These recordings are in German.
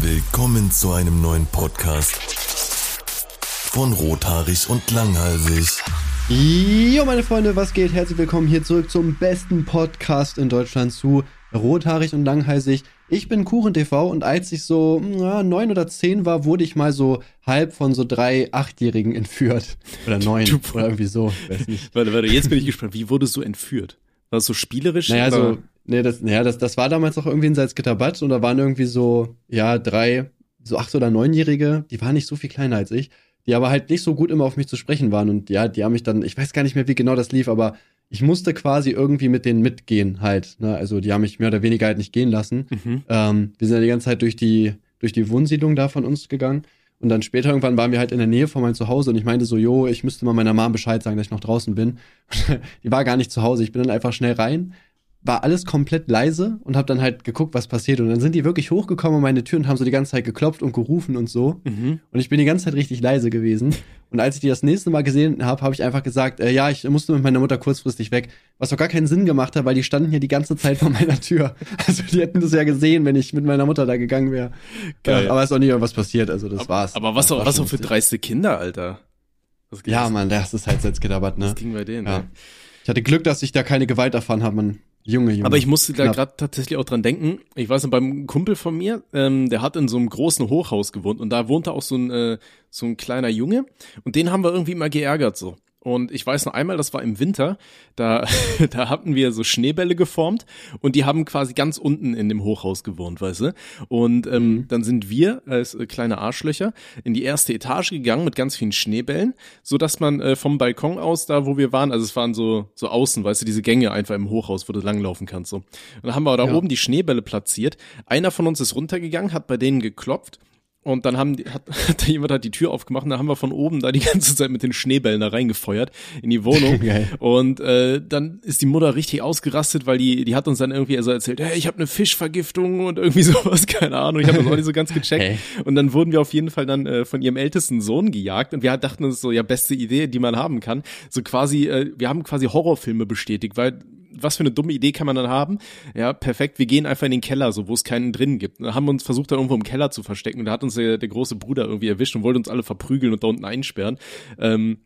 Willkommen zu einem neuen Podcast von Rothaarig und Langhalsig. Jo, meine Freunde, was geht? Herzlich willkommen hier zurück zum besten Podcast in Deutschland zu Rothaarig und Langhalsig. Ich bin Kuchen TV und als ich so ja, neun oder zehn war, wurde ich mal so halb von so drei Achtjährigen entführt. Oder neun Du- oder irgendwie so. Weiß nicht. Warte, warte, jetzt bin ich gespannt. Wie wurdest du entführt? War es so spielerisch? Naja, so, nee, das, naja, das, das war damals auch irgendwie in Salzgitterbad und da waren irgendwie so, ja, drei, so acht oder neunjährige, die waren nicht so viel kleiner als ich, die aber halt nicht so gut immer auf mich zu sprechen waren und ja, die haben mich dann, ich weiß gar nicht mehr, wie genau das lief, aber ich musste quasi irgendwie mit denen mitgehen halt, ne, also die haben mich mehr oder weniger halt nicht gehen lassen. Mhm. Ähm, wir sind ja die ganze Zeit durch die, durch die Wohnsiedlung da von uns gegangen. Und dann später irgendwann waren wir halt in der Nähe von meinem Zuhause und ich meinte so, jo, ich müsste mal meiner Mom Bescheid sagen, dass ich noch draußen bin. die war gar nicht zu Hause. Ich bin dann einfach schnell rein, war alles komplett leise und habe dann halt geguckt, was passiert. Und dann sind die wirklich hochgekommen an meine Tür und haben so die ganze Zeit geklopft und gerufen und so. Mhm. Und ich bin die ganze Zeit richtig leise gewesen. Und als ich die das nächste Mal gesehen habe, habe ich einfach gesagt, äh, ja, ich musste mit meiner Mutter kurzfristig weg. Was doch gar keinen Sinn gemacht hat, weil die standen hier die ganze Zeit vor meiner Tür. Also die hätten das ja gesehen, wenn ich mit meiner Mutter da gegangen wäre. Geil. Ja, aber es ist auch nie irgendwas passiert, also das war's. Aber was Das auch, war was auch für dreiste Kinder, Alter. Ja, das? Mann, das ist halt Salzgitterbad, ne? Was ging bei denen? Ja. ey? Ich hatte Glück, dass ich da keine Gewalt erfahren habe, man. Junge, Junge. Aber ich musste da gerade tatsächlich auch dran denken. Ich weiß noch, beim Kumpel von mir, ähm, der hat in so einem großen Hochhaus gewohnt und da wohnte auch so ein, äh, so ein kleiner Junge und den haben wir irgendwie immer geärgert so. Und ich weiß noch einmal, das war im Winter, da, da hatten wir so Schneebälle geformt und die haben quasi ganz unten in dem Hochhaus gewohnt, weißt du? Und ähm, Mhm. dann sind wir als äh, kleine Arschlöcher in die erste Etage gegangen mit ganz vielen Schneebällen, so dass man äh, vom Balkon aus, da wo wir waren, also es waren so so außen, weißt du, diese Gänge einfach im Hochhaus, wo du langlaufen kannst so. Und dann haben wir da Ja. oben die Schneebälle platziert. Einer von uns ist runtergegangen, hat bei denen geklopft. Und dann haben die, hat, hat jemand hat die Tür aufgemacht und dann haben wir von oben da die ganze Zeit mit den Schneebällen da reingefeuert in die Wohnung. Geil. Und äh, dann ist die Mutter richtig ausgerastet, weil die, die hat uns dann irgendwie so erzählt, hey, ich habe eine Fischvergiftung und irgendwie sowas, keine Ahnung, ich habe das auch nicht so ganz gecheckt. Hey. Und dann wurden wir auf jeden Fall dann äh, von ihrem ältesten Sohn gejagt und wir dachten uns so, ja, beste Idee, die man haben kann. So quasi, äh, wir haben quasi Horrorfilme bestätigt, weil was für eine dumme Idee kann man dann haben? Ja, perfekt, wir gehen einfach in den Keller, so wo es keinen drin gibt. Da haben wir uns versucht, da irgendwo im Keller zu verstecken und da hat uns der, der große Bruder irgendwie erwischt und wollte uns alle verprügeln und da unten einsperren. Ähm,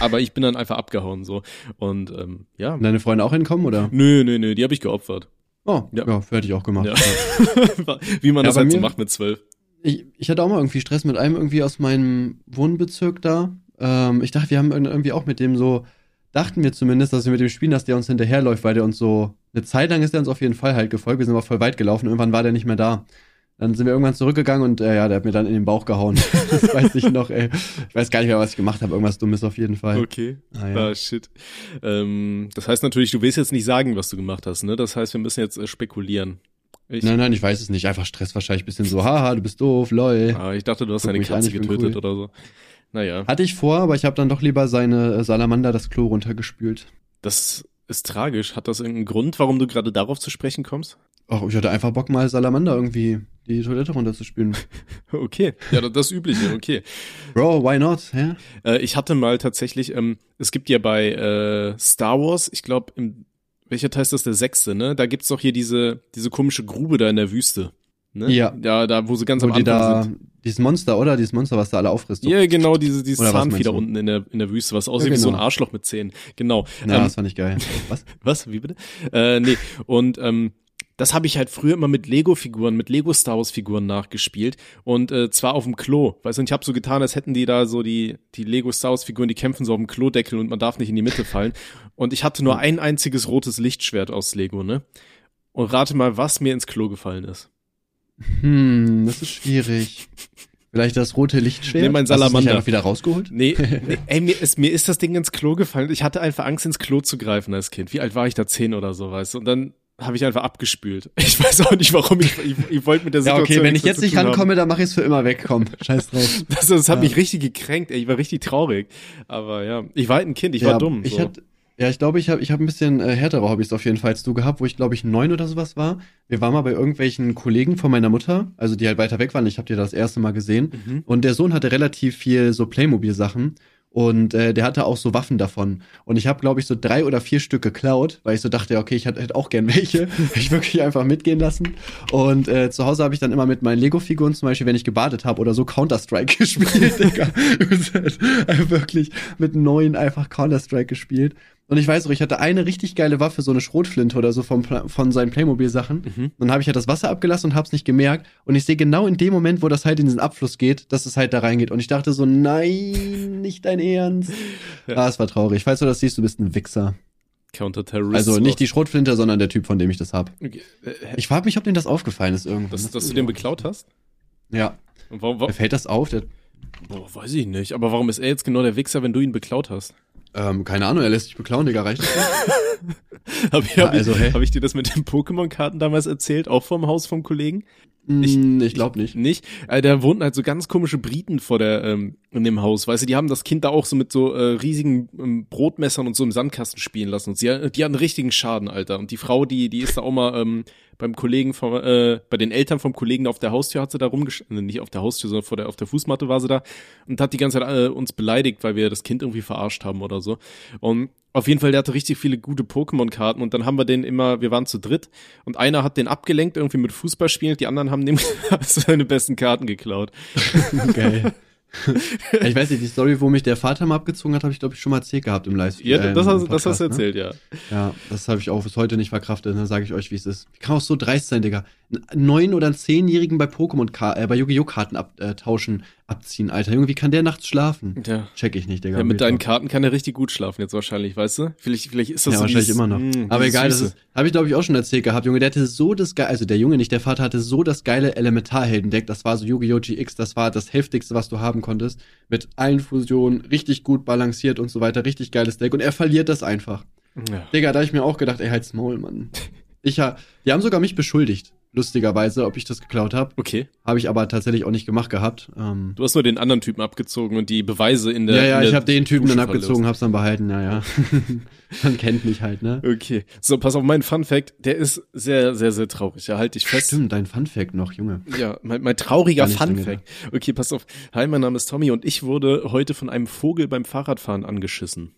aber ich bin dann einfach abgehauen so. Und ähm, ja. Deine Freunde auch hinkommen, oder? Nö, nö, nö, die habe ich geopfert. Oh, Ja. ja, hätte ich auch gemacht. Ja. Wie man Ja, das halt so macht mit zwölf. Ich, ich hatte auch mal irgendwie Stress mit einem irgendwie aus meinem Wohnbezirk da. Ähm, ich dachte, wir haben irgendwie auch mit dem so, dachten wir zumindest, dass wir mit dem spielen, dass der uns hinterherläuft, weil der uns so, eine Zeit lang ist der uns auf jeden Fall halt gefolgt. Wir sind aber voll weit gelaufen. Irgendwann war der nicht mehr da. Dann sind wir irgendwann zurückgegangen und äh, ja, der hat mir dann in den Bauch gehauen. das weiß ich noch, ey. Ich weiß gar nicht mehr, was ich gemacht habe. Irgendwas Dummes auf jeden Fall. Okay. Ah, ja. Ah, shit. Ähm, das heißt natürlich, du willst jetzt nicht sagen, was du gemacht hast, ne? Das heißt, wir müssen jetzt äh, spekulieren. Ich, Nein, nein, ich weiß es nicht. Einfach Stress wahrscheinlich. Bisschen so, haha, du bist doof, lol. ah, ich dachte, du hast Guck eine mich an, Katze getötet cool. oder so. Naja, Hatte ich vor, aber ich habe dann doch lieber seine äh, Salamander das Klo runtergespült. das ist tragisch. Hat das irgendeinen Grund, warum du gerade darauf zu sprechen kommst? Ach, ich hatte einfach Bock, mal Salamander irgendwie die Toilette runterzuspülen. Okay, ja, das, Übliche, okay. Bro, why not? Hä? Äh, ich hatte mal tatsächlich, ähm, es gibt ja bei äh, Star Wars, ich glaube, im welcher Teil ist das der sechste, ne? Da gibt's doch hier diese, diese komische Grube da in der Wüste. Ne? Ja. Da, da, wo sie ganz Wo am die Anfang da, sind. dieses Monster, oder? Dieses Monster, was da alle auffrisst. Ja, genau, diese, dieses Oder Zahnfieder unten in der, in der Wüste, was aussieht Ja, wie so ein genau. Arschloch mit Zähnen. Genau. Ja, ähm, das fand ich geil. Was? was? Wie bitte? Äh, nee. Und ähm, das habe ich halt früher immer mit Lego-Figuren, mit Lego Star Wars-Figuren nachgespielt. Und äh, zwar auf dem Klo. Weißt du, und ich habe so getan, als hätten die da so die, die Lego Star Wars-Figuren, die kämpfen so auf dem Klodeckel und man darf nicht in die Mitte fallen. Und ich hatte nur ein einziges rotes Lichtschwert aus Lego, ne? Und rate mal, was mir ins Klo gefallen ist. Hm, das ist schwierig. Vielleicht das rote Lichtschwert? Nee, mein Hast du Salamander. Nicht einfach wieder rausgeholt? Nee, nee ey, mir ist, mir ist das Ding ins Klo gefallen. Ich hatte einfach Angst, ins Klo zu greifen als Kind. Wie alt war ich da? Zehn oder so, weißt du? Und dann habe ich einfach abgespült. Ich weiß auch nicht, warum. Ich, ich, ich wollte mit der Ja, Situation okay, wenn ich jetzt nicht tun haben. rankomme, dann mache ich es für immer weg. Komm, scheiß drauf. Das, das hat Ja. mich richtig gekränkt, ey. Ich war richtig traurig. Aber ja, ich war halt ein Kind, ich ja, war dumm. Ich so. hatte, ja, ich glaube, ich habe ich hab ein bisschen äh, härtere Hobbys auf jeden Fall als du gehabt, wo ich glaube ich neun oder sowas war. Wir waren mal bei irgendwelchen Kollegen von meiner Mutter, also die halt weiter weg waren. Ich habe die das erste Mal gesehen. Mhm. Und der Sohn hatte relativ viel so Playmobil-Sachen. Und äh, der hatte auch so Waffen davon. Und ich habe, glaube ich, so drei oder vier Stück geklaut, weil ich so dachte, okay, ich hätte auch gern welche. ich wirklich einfach mitgehen lassen. Und äh, zu Hause habe ich dann immer mit meinen Lego-Figuren, zum Beispiel, wenn ich gebadet habe oder so, Counter-Strike gespielt, Digga. Wirklich mit neuen einfach Counter-Strike gespielt. Und ich weiß auch, ich hatte eine richtig geile Waffe, so eine Schrotflinte oder so vom, von seinen Playmobil-Sachen. Mhm. Dann habe ich halt das Wasser abgelassen und hab's nicht gemerkt. Und ich sehe genau in dem Moment, wo das halt in diesen Abfluss geht, dass es halt da reingeht. Und ich dachte so, nein, nicht dein Ernst. Ja. Ah, es war traurig. Falls du das siehst, du bist ein Wichser. Counterterrorist. Also nicht die Schrotflinte, sondern der Typ, von dem ich das hab. Okay. Äh, ich frage mich, ob dem das aufgefallen ist irgendwann. Dass, dass du den beklaut hast? Ja. Und warum, warum? Fällt das auf? Der Boah, weiß ich nicht. Aber warum ist er jetzt genau der Wichser, wenn du ihn beklaut hast? Ähm, keine Ahnung, er lässt sich beklauen, Digga, reicht das Hab ich, ja, hab, also, ich, hey. hab ich dir das mit den Pokémon-Karten damals erzählt, auch vom Haus vom Kollegen? Ich, mm, ich glaube nicht. Nicht? Äh, da wohnten halt so ganz komische Briten vor der, ähm, in dem Haus. Weißt du, die haben das Kind da auch so mit so äh, riesigen ähm, Brotmessern und so im Sandkasten spielen lassen. Und sie, die hatten richtigen Schaden, Alter. Und die Frau, die, die ist da auch mal ähm, beim Kollegen vom, äh, bei den Eltern vom Kollegen auf der Haustür hat sie da rumgestanden, nicht auf der Haustür, sondern vor der, auf der Fußmatte war sie da und hat die ganze Zeit äh, uns beleidigt, weil wir das Kind irgendwie verarscht haben oder so. Und auf jeden Fall, der hatte richtig viele gute Pokémon-Karten und dann haben wir den immer, wir waren zu dritt und einer hat den abgelenkt irgendwie mit Fußballspielen, die anderen haben dem seine besten Karten geklaut. Geil ich weiß nicht, die Story, wo mich der Vater mal abgezogen hat, habe ich, glaube ich, schon mal erzählt gehabt im Livestream. Ja, das, hast, das hast du ne? erzählt, ne? ja. Ja, das habe ich auch bis heute nicht verkraftet, dann sage ich euch, wie es ist. Wie kann auch so dreist sein, Digga? Einen neun- oder einen zehnjährigen bei Pokémon, äh, bei Yu-Gi-Oh! Karten abtauschen, äh, abziehen, Alter. Junge, wie kann der nachts schlafen? Ja. Check ich nicht, Digga. Ja, mit deinen Karten kann er richtig gut schlafen jetzt wahrscheinlich, weißt du? Vielleicht, vielleicht ist das ja, so wahrscheinlich immer noch. Mh, Aber egal, Süße. das ist, habe ich glaube ich auch schon erzählt gehabt, Junge. Der hatte so das geile, also der Junge, nicht der Vater, hatte so das geile Elementarheldendeck. Das war so Yu-Gi-Oh! GX, das war das heftigste, was du haben konntest. Mit allen Fusionen, richtig gut balanciert und so weiter, richtig geiles Deck. Und er verliert das einfach. Ja. Digga, da hab ich mir auch gedacht, ey, halt's Maul, Mann. Ich ja, die haben sogar mich beschuldigt lustigerweise, ob ich das geklaut habe. Okay. Habe ich aber tatsächlich auch nicht gemacht gehabt. Ähm, du hast nur den anderen Typen abgezogen und die Beweise in der. Ja, ja, ich habe den Typen dann abgezogen, hab's dann behalten, ja, ja. Man kennt mich halt, ne? Okay. So, pass auf, mein Fun Fact, der ist sehr, sehr, sehr traurig. Ja, halt dich fest. Stimmt, dein Fun Fact noch, Junge. Ja, mein, mein trauriger Fun Fact. Okay, pass auf. Hi, mein Name ist Tommy und ich wurde heute von einem Vogel beim Fahrradfahren angeschissen.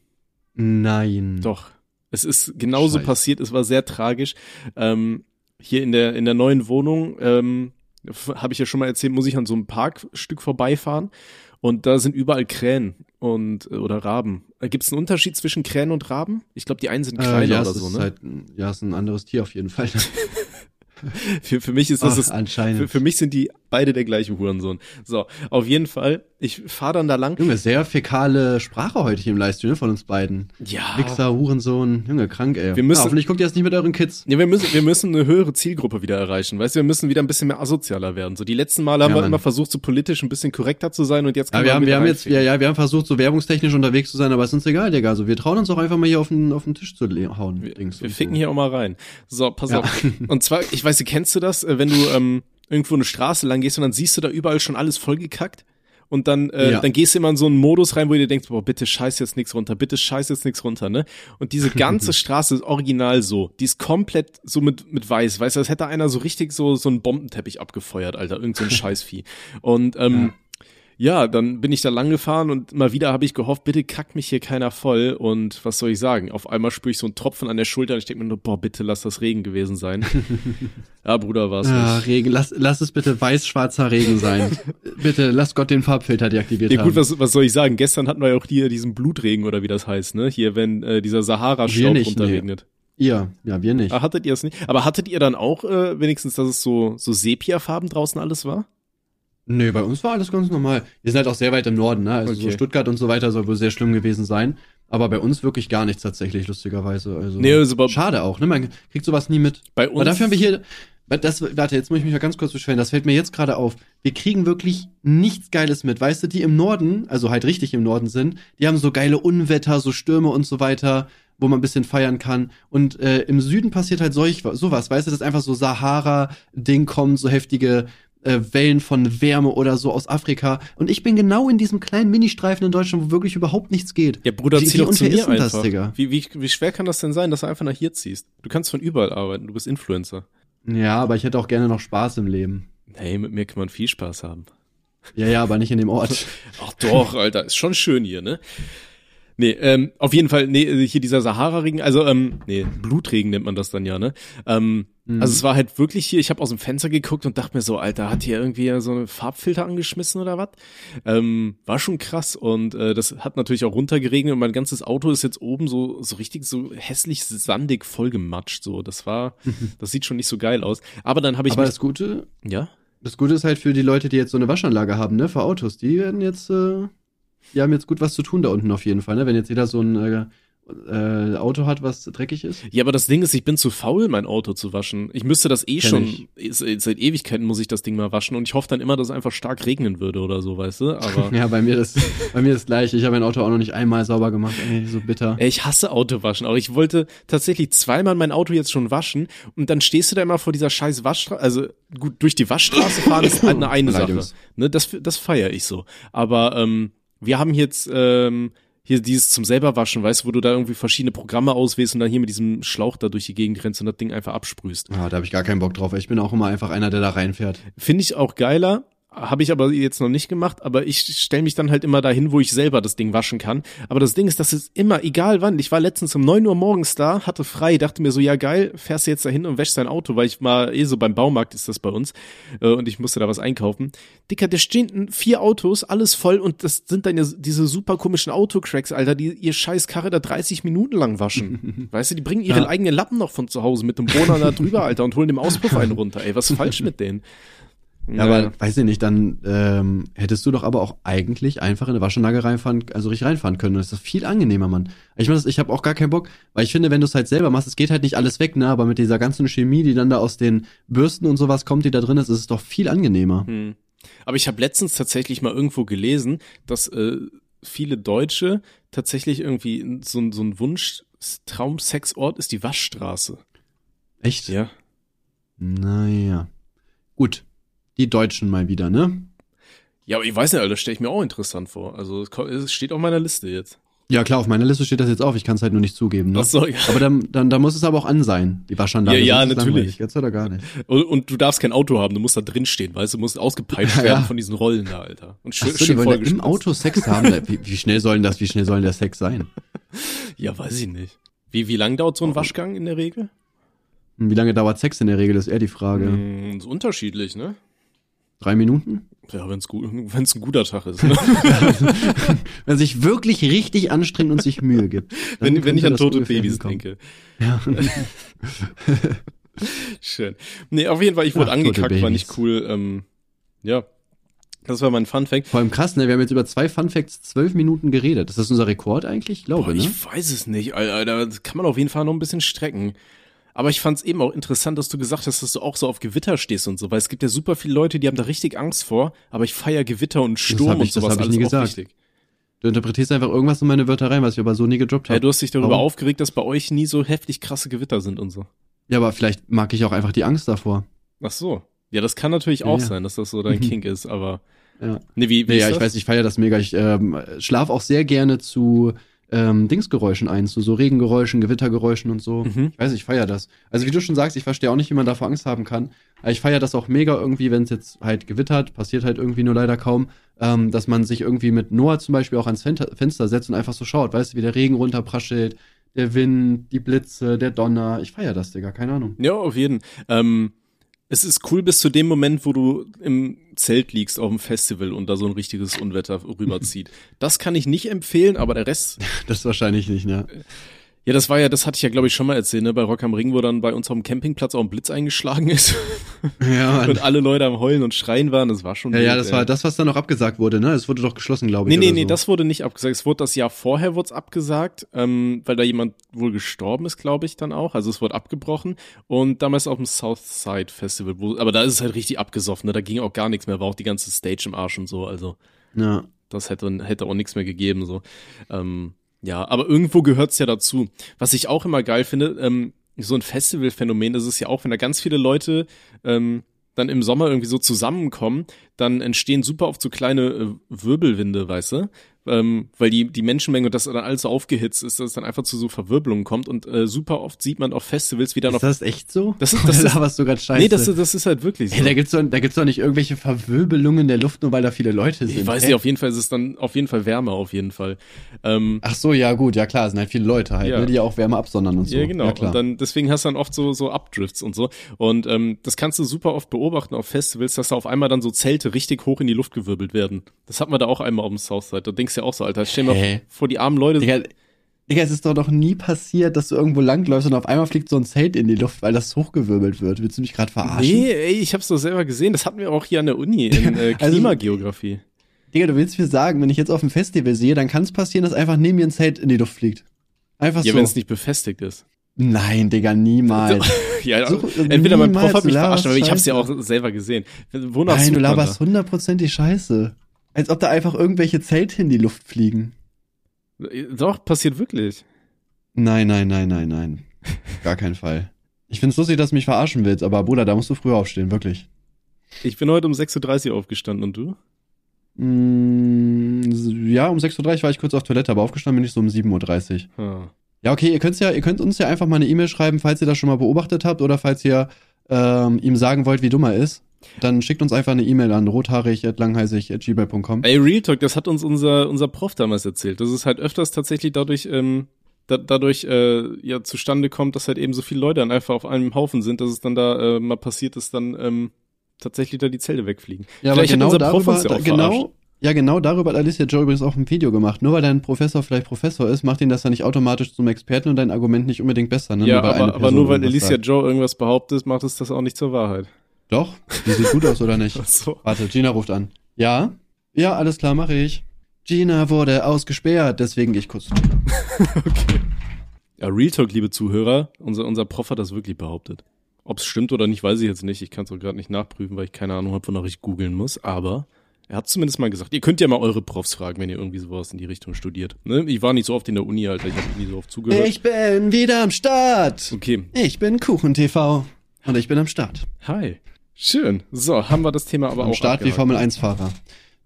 Nein. Doch. Es ist genauso Scheiße. passiert, es war sehr tragisch. Ähm, hier in der, in der neuen Wohnung, ähm, habe ich ja schon mal erzählt, muss ich an so einem Parkstück vorbeifahren und da sind überall Krähen und äh, oder Raben. Äh, Gibt es einen Unterschied zwischen Krähen und Raben? Ich glaube, die einen sind kleiner äh, ja, oder so, ne? Halt, ja, ist ein anderes Tier auf jeden Fall. für, für mich ist das, Ach, das anscheinend. Für, für mich sind die beide der gleiche Hurensohn. So, auf jeden Fall, ich fahre dann da lang. Junge, sehr fäkale Sprache heute hier im Livestream ne, von uns beiden. Ja. Wichser, Hurensohn, Junge, krank, ey. Wir müssen, ja, hoffentlich guckt ihr das nicht mit euren Kids. Ja, wir müssen, wir müssen eine höhere Zielgruppe wieder erreichen. Weißt du, wir müssen wieder ein bisschen mehr asozialer werden. So, die letzten Male haben ja, wir Mann. immer versucht, so politisch ein bisschen korrekter zu sein und jetzt ja, wir haben, wir haben jetzt, ja, ja, wir haben versucht, so werbungstechnisch unterwegs zu sein, aber ist uns egal, Digga. Also, wir trauen uns auch einfach mal hier auf den, auf den Tisch zu hauen. Wir, wir ficken so. hier auch mal rein. So, pass ja. auf. Und zwar, ich weiß, kennst du das, äh, wenn du, ähm, irgendwo eine Straße lang gehst und dann siehst du da überall schon alles vollgekackt. Und dann, äh, ja. dann gehst du immer in so einen Modus rein, wo du dir denkst, boah, bitte scheiß jetzt nichts runter, bitte scheiß jetzt nichts runter, ne? Und diese ganze Straße ist original so. Die ist komplett so mit, mit weiß. Weißt du, als hätte einer so richtig so, so einen Bombenteppich abgefeuert, Alter. Irgend so ein Scheißvieh. Und, ähm, ja ja, dann bin ich da lang gefahren und mal wieder habe ich gehofft, bitte kackt mich hier keiner voll. Und was soll ich sagen? Auf einmal spüre ich so einen Tropfen an der Schulter und ich denke mir nur, boah, bitte lass das Regen gewesen sein. ja, Bruder, war's ja, nicht. Regen, lass, lass es bitte weiß-schwarzer Regen sein. bitte, lass Gott den Farbfilter deaktiviert ja, haben. gut, was, was soll ich sagen? Gestern hatten wir ja auch hier diesen Blutregen oder wie das heißt, ne? Hier, wenn äh, dieser Sahara-Staub runterregnet. Nee. Ihr, ja, wir nicht. Ah, hattet ihr es nicht? Aber hattet ihr dann auch äh, wenigstens, dass es so, so Sepia-Farben draußen alles war? Nee, bei uns war alles ganz normal. Wir sind halt auch sehr weit im Norden, ne? Also okay. so Stuttgart und so weiter soll wohl sehr schlimm gewesen sein. Aber bei uns wirklich gar nichts tatsächlich, lustigerweise. Also, nee, also schade auch, ne? Man kriegt sowas nie mit. Bei uns. Aber dafür haben wir hier, das, warte, jetzt muss ich mich mal ganz kurz beschweren. Das fällt mir jetzt gerade auf. Wir kriegen wirklich nichts Geiles mit. Weißt du, die im Norden, also halt richtig im Norden sind, die haben so geile Unwetter, so Stürme und so weiter, wo man ein bisschen feiern kann. Und äh, im Süden passiert halt solch sowas, weißt du, dass einfach so Sahara-Ding kommt, so heftige äh, Wellen von Wärme oder so aus Afrika. Und ich bin genau in diesem kleinen Ministreifen in Deutschland, wo wirklich überhaupt nichts geht. Ja, Bruder, zieh doch zu mir einfach. Das, wie, wie, wie schwer kann das denn sein, dass du einfach nach hier ziehst? Du kannst von überall arbeiten, du bist Influencer. Ja, aber ich hätte auch gerne noch Spaß im Leben. Hey, mit mir kann man viel Spaß haben. Ja, ja, aber nicht in dem Ort. Ach doch, Alter, ist schon schön hier, ne? Nee, ähm, auf jeden Fall, nee, hier dieser Sahara-Regen, also, ähm, nee, Blutregen nennt man das dann ja, ne? Ähm, Mhm. Also es war halt wirklich hier, ich habe aus dem Fenster geguckt und dachte mir so, Alter, hat hier irgendwie so eine Farbfilter angeschmissen oder was? Ähm, war schon krass und äh, das hat natürlich auch runtergeregnet und mein ganzes Auto ist jetzt oben so, so richtig so hässlich sandig vollgematscht, so. Das war, das sieht schon nicht so geil aus. Aber dann habe ich Aber mich, das Gute, ja? das Gute ist halt für die Leute, die jetzt so eine Waschanlage haben, ne, für Autos, die werden jetzt, äh, die haben jetzt gut was zu tun da unten auf jeden Fall, ne? Wenn jetzt jeder so ein äh, äh, Auto hat, was dreckig ist. Ja, aber das Ding ist, ich bin zu faul, mein Auto zu waschen. Ich müsste das eh Kenn schon, ich. seit Ewigkeiten muss ich das Ding mal waschen und ich hoffe dann immer, dass es einfach stark regnen würde oder so, weißt du? Aber Ja, bei mir das, bei mir das gleiche. Ich habe mein Auto auch noch nicht einmal sauber gemacht, ey, so bitter. Ey, ich hasse Autowaschen, aber ich wollte tatsächlich zweimal mein Auto jetzt schon waschen und dann stehst du da immer vor dieser scheiß Waschstraße, also gut, durch die Waschstraße fahren ist halt eine, eine Sache. Ne, das, das feiere ich so. Aber ähm, wir haben jetzt ähm, hier dieses zum selber waschen, weißt du, wo du da irgendwie verschiedene Programme auswählst und dann hier mit diesem Schlauch da durch die Gegend rennst und das Ding einfach absprühst. Ah, da habe ich gar keinen Bock drauf. Ich bin auch immer einfach einer, der da reinfährt. Finde ich auch geiler. Habe ich aber jetzt noch nicht gemacht, aber ich stelle mich dann halt immer dahin, wo ich selber das Ding waschen kann. Aber das Ding ist, das ist immer, egal wann. Ich war letztens um neun Uhr morgens da, hatte frei, dachte mir so, ja geil, fährst du jetzt dahin und wäschst dein Auto, weil ich mal eh so beim Baumarkt ist das bei uns äh, und ich musste da was einkaufen. Dicker, da stehen vier Autos, alles voll und das sind dann diese super komischen Autocracks, Alter, die ihr scheiß Karre da 30 Minuten lang waschen. weißt du, die bringen ihre Ja. eigenen Lappen noch von zu Hause mit dem Bohrer da drüber, Alter, und holen dem Auspuff einen runter. Ey, was ist falsch mit denen? Ja, aber weiß ich nicht, dann ähm, hättest du doch aber auch eigentlich einfach in eine Waschanlage reinfahren, also richtig reinfahren können. Das ist doch viel angenehmer, Mann. Ich meine, ich habe auch gar keinen Bock, weil ich finde, wenn du es halt selber machst, es geht halt nicht alles weg, ne? Aber mit dieser ganzen Chemie, die dann da aus den Bürsten und sowas kommt, die da drin ist, ist es doch viel angenehmer. Hm. Aber ich habe letztens tatsächlich mal irgendwo gelesen, dass äh, viele Deutsche tatsächlich irgendwie so, ein- so ein Wunsch-Traum-Sexort ist die Waschstraße. Echt? Ja. Naja. Gut. Die Deutschen mal wieder, ne? Ja, aber ich weiß nicht, Alter, das stelle ich mir auch interessant vor. Also es steht auf meiner Liste jetzt. Ja, klar, auf meiner Liste steht das jetzt auf. Ich kann es halt nur nicht zugeben, ne? Ach so, ja. Aber dann, dann, dann muss es aber auch an sein, die Waschanlage. Ja, ja, natürlich. Jetzt oder gar nicht. Und, und du darfst kein Auto haben, du musst da drin stehen, weißt du, du musst ausgepeitscht Ja, werden ja. von diesen Rollen da, Alter. Und schön, Ach so, schön die wollen im. Auto Sex haben. Wie, wie schnell sollen das, wie schnell soll denn der Sex sein? Ja, weiß ich nicht. Wie, wie lang dauert so ein Waschgang in der Regel? Wie lange dauert Sex in der Regel, ist eher die Frage. Hm, ist unterschiedlich, ne? Drei Minuten? Ja, wenn's gut, wenn's ein guter Tag ist. Ne? Wenn sich wirklich richtig anstrengt und sich Mühe gibt. wenn, wenn ich an tote Babys denke. Ja. Schön. Nee, auf jeden Fall, ich wurde Ach, angekackt, war nicht cool. Ähm, ja, das war mein Fun Fact. Vor allem krass, ne? Wir haben jetzt über zwei Fun Facts zwölf Minuten geredet. Ist das unser Rekord eigentlich? Ich glaube, Boah, ne? ich weiß es nicht, Alter. Das kann man auf jeden Fall noch ein bisschen strecken. Aber ich fand es eben auch interessant, dass du gesagt hast, dass du auch so auf Gewitter stehst und so, weil es gibt ja super viele Leute, die haben da richtig Angst vor, aber ich feier Gewitter und Sturm ich- und das sowas ich alles nie auch gesagt. richtig. Du interpretierst einfach irgendwas in meine Wörter rein, was ich aber so nie gedroppt Ja, habe. du hast dich darüber Warum? aufgeregt, dass bei euch nie so heftig krasse Gewitter sind und so. Ja, aber vielleicht mag ich auch einfach die Angst davor. Ach so. Ja, das kann natürlich Ja, auch ja. sein, dass das so dein. Kink ist, aber. Ja. Nee, wie, wie Nee, ja, ich das? weiß, ich feiere das mega. Ich ähm, schlaf auch sehr gerne zu ähm, Dingsgeräuschen ein, zu so Regengeräuschen, Gewittergeräuschen und so. Mhm. Ich weiß, ich feiere das. Also wie du schon sagst, ich verstehe auch nicht, wie man davor Angst haben kann. Aber ich feiere das auch mega irgendwie, wenn es jetzt halt gewittert, passiert halt irgendwie nur leider kaum, ähm, dass man sich irgendwie mit Noah zum Beispiel auch ans Fenster, Fenster setzt und einfach so schaut, weißt du, wie der Regen runterpraschelt, der Wind, die Blitze, der Donner. Ich feiere das, Digga, keine Ahnung. Ja, auf jeden. Ähm, es ist cool bis zu dem Moment, wo du im Zelt liegst auf dem Festival und da so ein richtiges Unwetter rüberzieht. Das kann ich nicht empfehlen, aber der Rest, Das wahrscheinlich nicht, ne? Ja, das war ja, das hatte ich ja, glaube ich, schon mal erzählt, ne, bei Rock am Ring, wo dann bei uns auf dem Campingplatz auch ein Blitz eingeschlagen ist Ja, Mann. und alle Leute am Heulen und Schreien waren, das war schon Ja, ja, wild, das ey. war das, was dann noch abgesagt wurde, ne? Es wurde doch geschlossen, glaube ich. Nee, nee, nee, so. das wurde nicht abgesagt. Es wurde das Jahr vorher wurde es abgesagt, ähm, weil da jemand wohl gestorben ist, glaube ich, dann auch. Also es wurde abgebrochen. Und damals auf dem Southside Festival, wo, aber da ist es halt richtig abgesoffen, ne? Da ging auch gar nichts mehr, war auch die ganze Stage im Arsch und so. Also Ja. das hätte, hätte auch nichts mehr gegeben. So. Ähm, ja, aber irgendwo gehört's ja dazu. Was ich auch immer geil finde, ähm, so ein Festivalphänomen, ist ja auch, wenn da ganz viele Leute ähm, dann im Sommer irgendwie so zusammenkommen, dann entstehen super oft so kleine äh, Wirbelwinde, weißt du? Ähm, weil die, die Menschenmenge und das dann alles so aufgehitzt ist, dass es dann einfach zu so Verwirbelungen kommt und äh, super oft sieht man auf Festivals, wie dann Ist das echt so? Das ist- das ist- was du gerade scheiße. Nee, das, das ist halt wirklich so. Hey, da gibt's doch, da gibt's doch nicht irgendwelche Verwirbelungen der Luft, nur weil da viele Leute sind. ich weiß Hä? nicht, auf jeden Fall ist es dann auf jeden Fall wärmer, auf jeden Fall. Ähm, Ach so, ja gut, ja klar, es sind halt viele Leute halt, Ja. ne, die ja auch Wärme absondern und so. Ja, genau. Ja, klar. und dann deswegen hast du dann oft so so Updrifts und so. Und ähm, das kannst du super oft beobachten auf Festivals, dass da auf einmal dann so Zelte richtig hoch in die Luft gewirbelt werden. Das hatten wir da auch einmal auf dem Southside. Da denkst ja auch so, Alter, stell dir mal Hä? vor die armen Leute. Digga, Digga, es ist doch noch nie passiert, dass du irgendwo langläufst und auf einmal fliegt so ein Zelt in die Luft, weil das hochgewirbelt wird. Willst du mich gerade verarschen? Nee, ey, ich hab's doch selber gesehen. Das hatten wir auch hier an der Uni in äh, Also- Klimageografie. Digga, du willst mir sagen, wenn ich jetzt auf dem Festival sehe, dann kann es passieren, dass einfach neben mir ein Zelt in die Luft fliegt. Einfach ja, so. wenn es nicht befestigt ist. Nein, Digga, niemals. Ja, So, entweder mein Prof hat mich verarscht, aber ich hab's ja auch selber gesehen. Wonach Nein, du laberst hundertprozentig Scheiße. Als ob da einfach irgendwelche Zelte in die Luft fliegen. Doch, passiert wirklich. Nein, nein, nein, nein, nein. Gar keinen Fall. Ich find's lustig, dass du mich verarschen willst, aber Bruder, da musst du früher aufstehen, wirklich. Ich bin heute um 6.30 Uhr aufgestanden und du? Mm, ja, um 6.30 Uhr war ich kurz auf Toilette, aber aufgestanden bin ich so um 7.30 Uhr. Ah. Ja, okay, ihr könnt's ja, ihr könnt uns ja einfach mal eine E-Mail schreiben, falls ihr das schon mal beobachtet habt oder falls ihr ähm, ihm sagen wollt, wie dumm er ist. Dann schickt uns einfach eine E-Mail an rothaarig.langheisig.gmail.com. Ey, Real Talk, das hat uns unser, unser Prof damals erzählt. Das ist halt öfters tatsächlich dadurch, ähm, da, dadurch äh, ja zustande kommt, dass halt eben so viele Leute dann einfach auf einem Haufen sind, dass es dann da äh, mal passiert ist, dann ähm, tatsächlich da die Zelte wegfliegen. Ja, aber Vielleicht hat genau unser Prof darüber, ja auch da, genau. Ja, genau darüber hat Alicia Joe übrigens auch ein Video gemacht. Nur weil dein Professor vielleicht Professor ist, macht ihn das ja nicht automatisch zum Experten und dein Argument nicht unbedingt besser. Ne? Ja, eine aber, aber nur weil Alicia sagt. Joe irgendwas behauptet, macht es das auch nicht zur Wahrheit. Doch, die sieht gut aus, oder nicht? Ach so. Warte, Gina ruft an. Ja? Ja, alles klar, mache ich. Gina wurde ausgesperrt, deswegen gehe ich kurz. okay. Ja, Real Talk, liebe Zuhörer, unser, unser Prof hat das wirklich behauptet. Ob es stimmt oder nicht, weiß ich jetzt nicht. Ich kann es auch gerade nicht nachprüfen, weil ich keine Ahnung habe, wonach ich googeln muss. Aber er hat zumindest mal gesagt. Ihr könnt ja mal eure Profs fragen, wenn ihr irgendwie sowas in die Richtung studiert. Ne? Ich war nicht so oft in der Uni, Alter. Ich habe nie so oft zugehört. Ich bin wieder am Start. Okay. Ich bin KuchenTV. Und ich bin am Start. Hi. Schön. So, haben wir das Thema aber am auch Start wie abgehakt. Formel 1-Fahrer.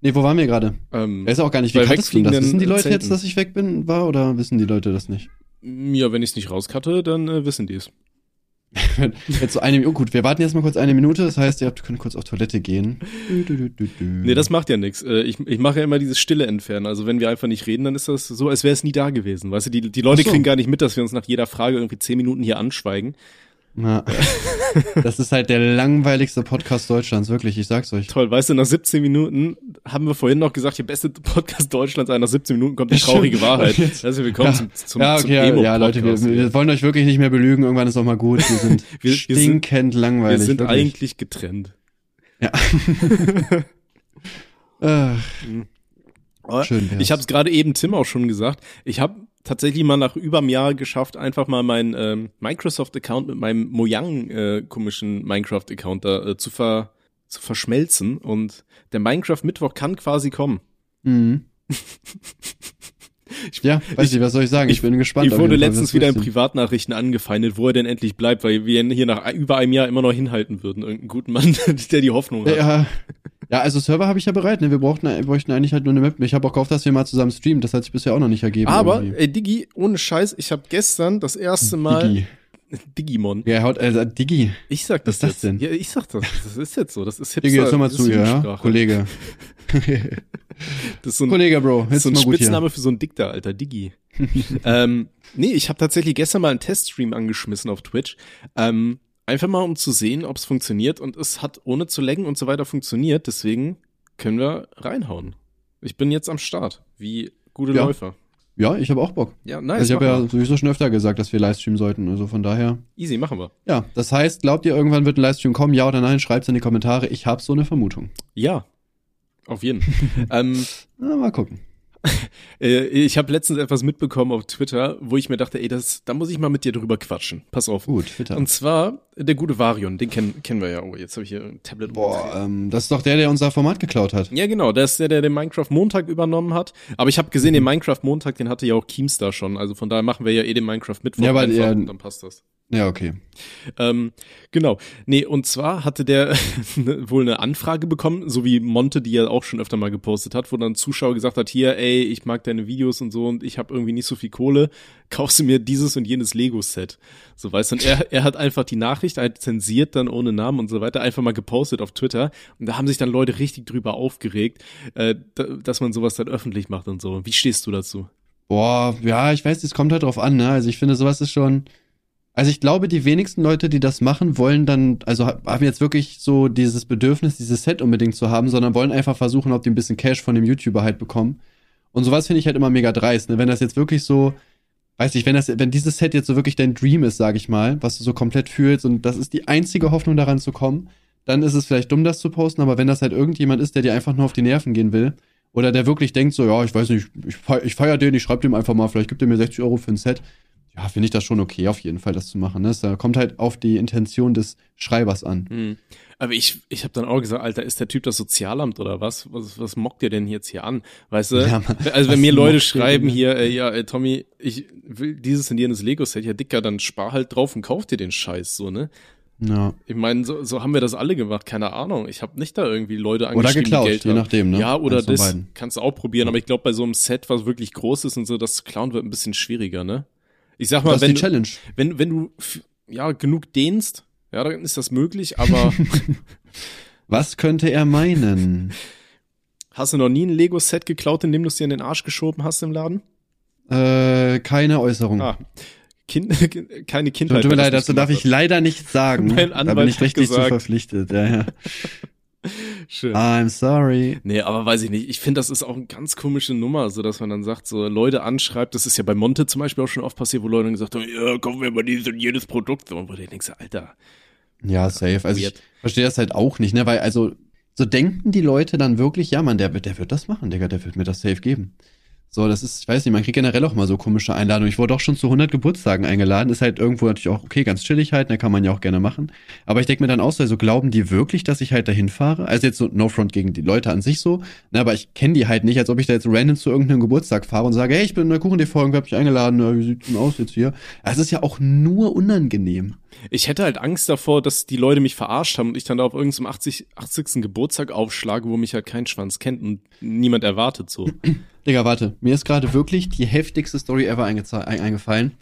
Nee, wo waren wir gerade? Ähm, Weiß auch gar nicht, wie kanntest du das? Wissen die Leute Zelten. jetzt, dass ich weg bin, war, oder wissen die Leute das nicht? ja, wenn ich es nicht rauskatte, dann äh, wissen die es. Jetzt so eine, oh gut, wir warten jetzt mal kurz eine Minute, das heißt, ihr habt, könnt kurz auf Toilette gehen. Nee, das macht ja nichts. Ich, ich mache ja immer dieses Stille entfernen. Also wenn wir einfach nicht reden, dann ist das so, als wäre es nie da gewesen. Weißt du, die, die Leute so. kriegen gar nicht mit, dass wir uns nach jeder Frage irgendwie zehn Minuten hier anschweigen. Na, das ist halt der langweiligste Podcast Deutschlands, wirklich, ich sag's euch. Toll, weißt du, nach 17 Minuten haben wir vorhin noch gesagt, der beste Podcast Deutschlands, nach 17 Minuten kommt die Ja, traurige Wahrheit. Jetzt- Also willkommen Ja. zum, zum, ja, zum okay, ja, Emo ja, Leute, wir, wir wollen euch wirklich nicht mehr belügen, irgendwann ist auch mal gut. Wir sind Wir- wir sind- stinkend wir langweilig. sind wirklich. eigentlich getrennt. Ja. Ach, schön wär's. Ich habe es gerade eben Tim auch schon gesagt. Ich habe tatsächlich mal nach über einem Jahr geschafft, einfach mal meinen ähm, Microsoft-Account mit meinem Mojang äh, komischen Minecraft-Account da äh, zu, ver, zu verschmelzen. Und der Minecraft-Mittwoch kann quasi kommen. Mhm. ja, weiß ich, was soll ich sagen? Ich, bin gespannt. Ich wurde letztens wieder in Privatnachrichten angefeindet, wo er denn endlich bleibt, weil wir ihn hier nach über einem Jahr immer noch hinhalten würden. Irgendeinen guten Mann, der die Hoffnung hat. Ja, ja, also Server habe ich ja bereit. Ne? Wir, brauchten, wir bräuchten eigentlich halt nur eine Map. Ich habe auch gehofft, dass wir mal zusammen streamen. Das hat sich bisher auch noch nicht ergeben. Aber, irgendwie. ey, Digi, ohne Scheiß, ich habe gestern das erste Mal Digi. Digimon. Ja, haut, äh, Digi. Ich sag das, Was ist das jetzt. denn? Ja, ich sag das. Das ist jetzt so. Das ist Hipster. Digi, jetzt hör mal zu ja? Kollege. Das ist so ein, Kollege, Bro, das ist jetzt so ein gut hier. Spitzname für so ein Dickter, Alter. Digi. ähm, nee, ich habe tatsächlich gestern mal einen Teststream angeschmissen auf Twitch. Ähm, einfach mal, um zu sehen, ob es funktioniert. Und es hat ohne zu laggen und so weiter funktioniert. Deswegen können wir reinhauen. Ich bin jetzt am Start. Wie gute Ja. Läufer. Ja, ich habe auch Bock. Ja, nice. also ich habe ja sowieso schon öfter gesagt, dass wir Livestream sollten. Also von daher. Easy, machen wir. Ja, das heißt, glaubt ihr, irgendwann wird ein Livestream kommen? Ja oder nein? Schreibt's in die Kommentare. Ich habe so eine Vermutung. Ja. Auf jeden. ähm, Na, mal gucken. Äh, ich habe letztens etwas mitbekommen auf Twitter, wo ich mir dachte, ey, das, da muss ich mal mit dir drüber quatschen. Pass auf. Gut, Twitter. Und zwar der gute Varion, den kennen, kennen wir ja. Oh, jetzt habe ich hier ein Tablet. Boah, ähm, das ist doch der, der unser Format geklaut hat. Ja, genau, der ist der, der den Minecraft Montag übernommen hat. Aber ich habe gesehen, Mhm. den Minecraft Montag, den hatte ja auch Keemstar schon. Also von daher machen wir ja eh den Minecraft Mittwoch Ja, aber einfach und dann passt das. Ja, okay. Ähm, genau. Nee, und zwar hatte der wohl eine Anfrage bekommen, so wie Monte, die er auch schon öfter mal gepostet hat, wo dann ein Zuschauer gesagt hat, hier, ey, ich mag deine Videos und so und ich habe irgendwie nicht so viel Kohle, kaufst du mir dieses und jenes Lego-Set. So weißt du, und er, er hat einfach die Nachricht halt zensiert dann ohne Namen und so weiter, einfach mal gepostet auf Twitter und da haben sich dann Leute richtig drüber aufgeregt, äh, dass man sowas dann öffentlich macht und so. Wie stehst du dazu? Boah, ja, ich weiß, es kommt halt drauf an, ne? Also ich finde, sowas ist schon also ich glaube, die wenigsten Leute, die das machen, wollen dann, also haben jetzt wirklich so dieses Bedürfnis, dieses Set unbedingt zu haben, sondern wollen einfach versuchen, ob die ein bisschen Cash von dem YouTuber halt bekommen. Und sowas finde ich halt immer mega dreist, ne? Wenn das jetzt wirklich so, weiß ich, wenn das, wenn dieses Set jetzt so wirklich dein Dream ist, sag ich mal, was du so komplett fühlst und das ist die einzige Hoffnung daran zu kommen, dann ist es vielleicht dumm, das zu posten, aber wenn das halt irgendjemand ist, der dir einfach nur auf die Nerven gehen will, oder der wirklich denkt so, ja, ich weiß nicht, ich, feier, feier den, ich schreib dem einfach mal, vielleicht gibt er mir 60 Euro für ein Set, ja, finde ich das schon okay, auf jeden Fall das zu machen. Ne? Da kommt halt auf die Intention des Schreibers an. Hm. Aber ich, ich habe dann auch gesagt, Alter, ist der Typ das Sozialamt oder was? Was, was mockt ihr denn jetzt hier an? Weißt du? Ja, man, also wenn mir Leute schreiben hier, äh, ja, ey, Tommy, ich will dieses und jenes Lego-Set, ja dicker, dann spar halt drauf und kauf dir den Scheiß, so, ne? Ja. Ich meine, so, so haben wir das alle gemacht, keine Ahnung. Ich habe nicht da irgendwie Leute angeschrieben, Oder geklaut, Geld je nachdem, ne? Ja, oder das kannst du auch probieren, aber ich glaube, bei so einem Set, was wirklich groß ist und so, das zu klauen wird ein bisschen schwieriger, ne? Ich sag mal, wenn du, wenn, wenn du ja genug dehnst, ja, dann ist das möglich, aber Was könnte er meinen? Hast du noch nie ein Lego-Set geklaut, indem du es dir in den Arsch geschoben hast im Laden? Äh, keine Äußerung. Ah. Kind, keine Kindheit. Tut mir leid, dazu darf ich leider nicht sagen. Mein Anwalt da bin ich richtig zu verpflichtet. Ja, ja. Schön. I'm sorry. Nee, aber weiß ich nicht. Ich finde, das ist auch eine ganz komische Nummer, so dass man dann sagt, so Leute anschreibt, das ist ja bei Monte zum Beispiel auch schon oft passiert, wo Leute dann gesagt haben, ja, kaufen wir mal dieses und jedes Produkt. Und wo du denkst, Alter. Ja, safe. Also ich verstehe das halt auch nicht, ne, weil also so denken die Leute dann wirklich, ja, man, der, der wird das machen, Digga, der wird mir das safe geben. So, das ist, ich weiß nicht, man kriegt generell auch mal so komische Einladungen. Ich wurde auch schon zu 100 Geburtstagen eingeladen. Ist halt irgendwo natürlich auch okay, ganz chillig halt, ne, kann man ja auch gerne machen. Aber ich denke mir dann auch so, also glauben die wirklich, dass ich halt dahin fahre? Also jetzt so No Front gegen die Leute an sich so, ne, aber ich kenne die halt nicht, als ob ich da jetzt random zu irgendeinem Geburtstag fahre und sage, hey, ich bin in der Kuchen-TV, irgendwie hab mich eingeladen, na, wie sieht's denn aus jetzt hier? Also es ist ja auch nur unangenehm. Ich hätte halt Angst davor, dass die Leute mich verarscht haben und ich dann da auf irgendeinem 80, 80. Geburtstag aufschlage, wo mich halt kein Schwanz kennt und niemand erwartet so. Digga, warte. Mir ist gerade wirklich die heftigste Story ever eingefallen.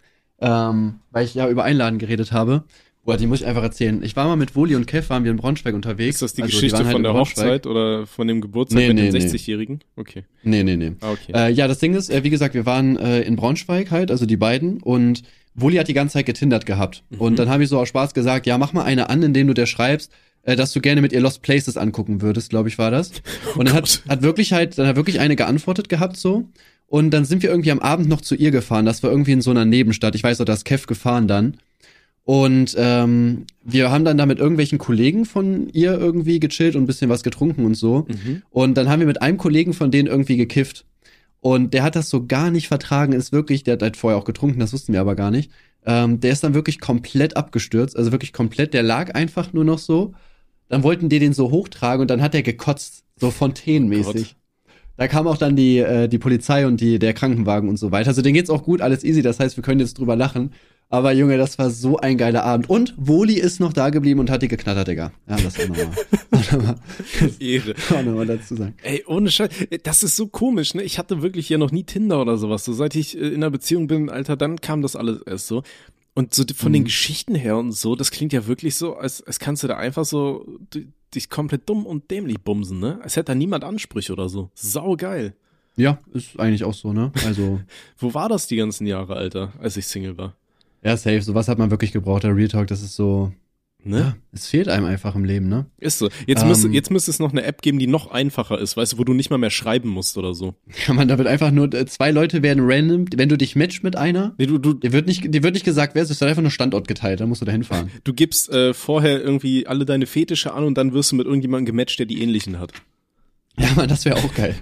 Ähm, weil ich ja über Einladen geredet habe. Boah, die muss ich einfach erzählen. Ich war mal mit Woli und Kev, waren wir in Braunschweig unterwegs. Ist das die also, Geschichte die halt von der Hochzeit oder von dem Geburtstag nee, mit nee, dem 60-Jährigen? Okay. Nee, nee, nee. Ah, okay. Äh, ja, das Ding ist, äh, wie gesagt, wir waren äh, in Braunschweig halt, also die beiden, und Woli hat die ganze Zeit getindert gehabt. Mhm. Und dann habe ich so aus Spaß gesagt, ja, mach mal eine an, indem du der schreibst, äh, dass du gerne mit ihr Lost Places angucken würdest, glaube ich, war das. Und dann oh hat, hat wirklich halt, dann hat wirklich eine geantwortet gehabt so. Und dann sind wir irgendwie am Abend noch zu ihr gefahren. Das war irgendwie in so einer Nebenstadt. Ich weiß noch, da ist Kev gefahren dann. Und ähm, wir haben dann da mit irgendwelchen Kollegen von ihr irgendwie gechillt und ein bisschen was getrunken und so. Mhm. Und dann haben wir mit einem Kollegen von denen irgendwie gekifft. Und der hat das so gar nicht vertragen, ist wirklich, der hat halt vorher auch getrunken, das wussten wir aber gar nicht. Ähm, der ist dann wirklich komplett abgestürzt, also wirklich komplett, der lag einfach nur noch so dann wollten die den so hochtragen und dann hat er gekotzt, so fontänenmäßig. Oh da kam auch dann die, äh, die Polizei und die, der Krankenwagen und so weiter. Also denen geht's auch gut, alles easy. Das heißt, wir können jetzt drüber lachen. Aber Junge, das war so ein geiler Abend. Und Woli ist noch da geblieben und hat die geknattert, Digga. Ja, das auch nochmal. Ehre. Auch nochmal dazu sagen. Ey, ohne Scheiß. Das ist so komisch, ne? Ich hatte wirklich hier noch nie Tinder oder sowas. So seit ich äh, in einer Beziehung bin, Alter, dann kam das alles erst so. Und so von mhm. den Geschichten her und so, das klingt ja wirklich so, als, als kannst du da einfach so dich komplett dumm und dämlich bumsen, ne? Als hätte da niemand Ansprüche oder so. Sau geil. Ja, ist eigentlich auch so, ne? Also. Wo war das die ganzen Jahre, Alter, als ich Single war? Ja, safe. Sowas hat man wirklich gebraucht. Der Real Talk, das ist so. Ne? Ja, es fehlt einem einfach im Leben, ne? Ist so. Jetzt, ähm, müsste, jetzt müsste es noch eine App geben, die noch einfacher ist, weißt du, wo du nicht mal mehr schreiben musst oder so. Ja, man, da wird einfach nur, äh, zwei Leute werden random, wenn du dich matchst mit einer, nee, du, du, dir wird nicht, dir wird nicht gesagt, wer ist, es wird einfach nur Standort geteilt, dann musst du da hinfahren. Du gibst äh, vorher irgendwie alle deine Fetische an und dann wirst du mit irgendjemandem gematcht, der die ähnlichen hat. Ja, man, das wäre auch geil.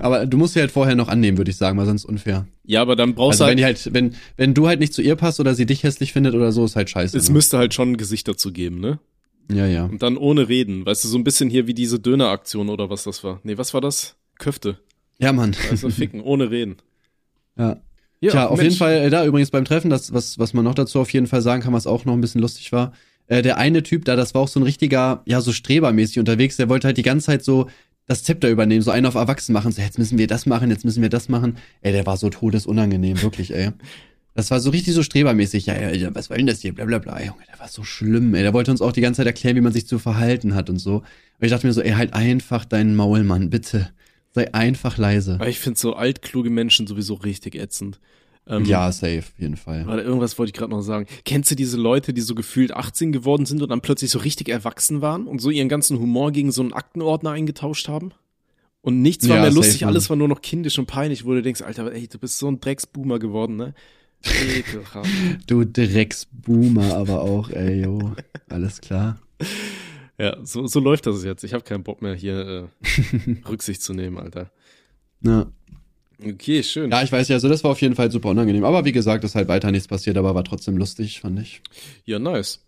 aber du musst sie halt vorher noch annehmen, würde ich sagen, weil sonst unfair. Ja, aber dann brauchst also du halt, wenn halt, wenn, wenn du halt nicht zu ihr passt oder sie dich hässlich findet oder so, ist halt scheiße. Es ne? müsste halt schon ein Gesicht dazu geben, ne? Ja, ja. Und dann ohne reden. Weißt du, so ein bisschen hier wie diese Döneraktion oder was das war. Nee, was war das? Köfte. Ja, Mann. Also ficken, ohne reden. Ja. Ja, Tja, auf Mensch. jeden Fall, äh, da übrigens beim Treffen, das, was, was man noch dazu auf jeden Fall sagen kann, was auch noch ein bisschen lustig war, äh, der eine Typ da, das war auch so ein richtiger, ja, so strebermäßig unterwegs, der wollte halt die ganze Zeit so das Zepter übernehmen, so einen auf Erwachsen machen, so jetzt müssen wir das machen, jetzt müssen wir das machen. Ey, der war so todesunangenehm, wirklich, ey. Das war so richtig so strebermäßig. Ja, ja, was denn das hier? Blablabla. Bla, bla. Junge, der war so schlimm, ey. Der wollte uns auch die ganze Zeit erklären, wie man sich zu verhalten hat und so. Und ich dachte mir so, ey, halt einfach deinen Maul, Mann, bitte. Sei einfach leise. Aber ich finde so altkluge Menschen sowieso richtig ätzend. Ähm, ja, safe, auf jeden Fall. Warte, irgendwas wollte ich gerade noch sagen. Kennst du diese Leute, die so gefühlt 18 geworden sind und dann plötzlich so richtig erwachsen waren und so ihren ganzen Humor gegen so einen Aktenordner eingetauscht haben? Und nichts war ja, mehr lustig, safe, alles war nur noch kindisch und peinlich, wo du denkst, Alter, ey, du bist so ein Drecksboomer geworden, ne? Ekelhaft. du Drecksboomer aber auch, ey, yo. Alles klar. Ja, so, so läuft das jetzt. Ich habe keinen Bock mehr, hier äh, Rücksicht zu nehmen, Alter. Ja. Okay, schön. Ja, ich weiß ja, also das war auf jeden Fall super unangenehm. Aber wie gesagt, ist halt weiter nichts passiert, aber war trotzdem lustig, fand ich. Ja, nice.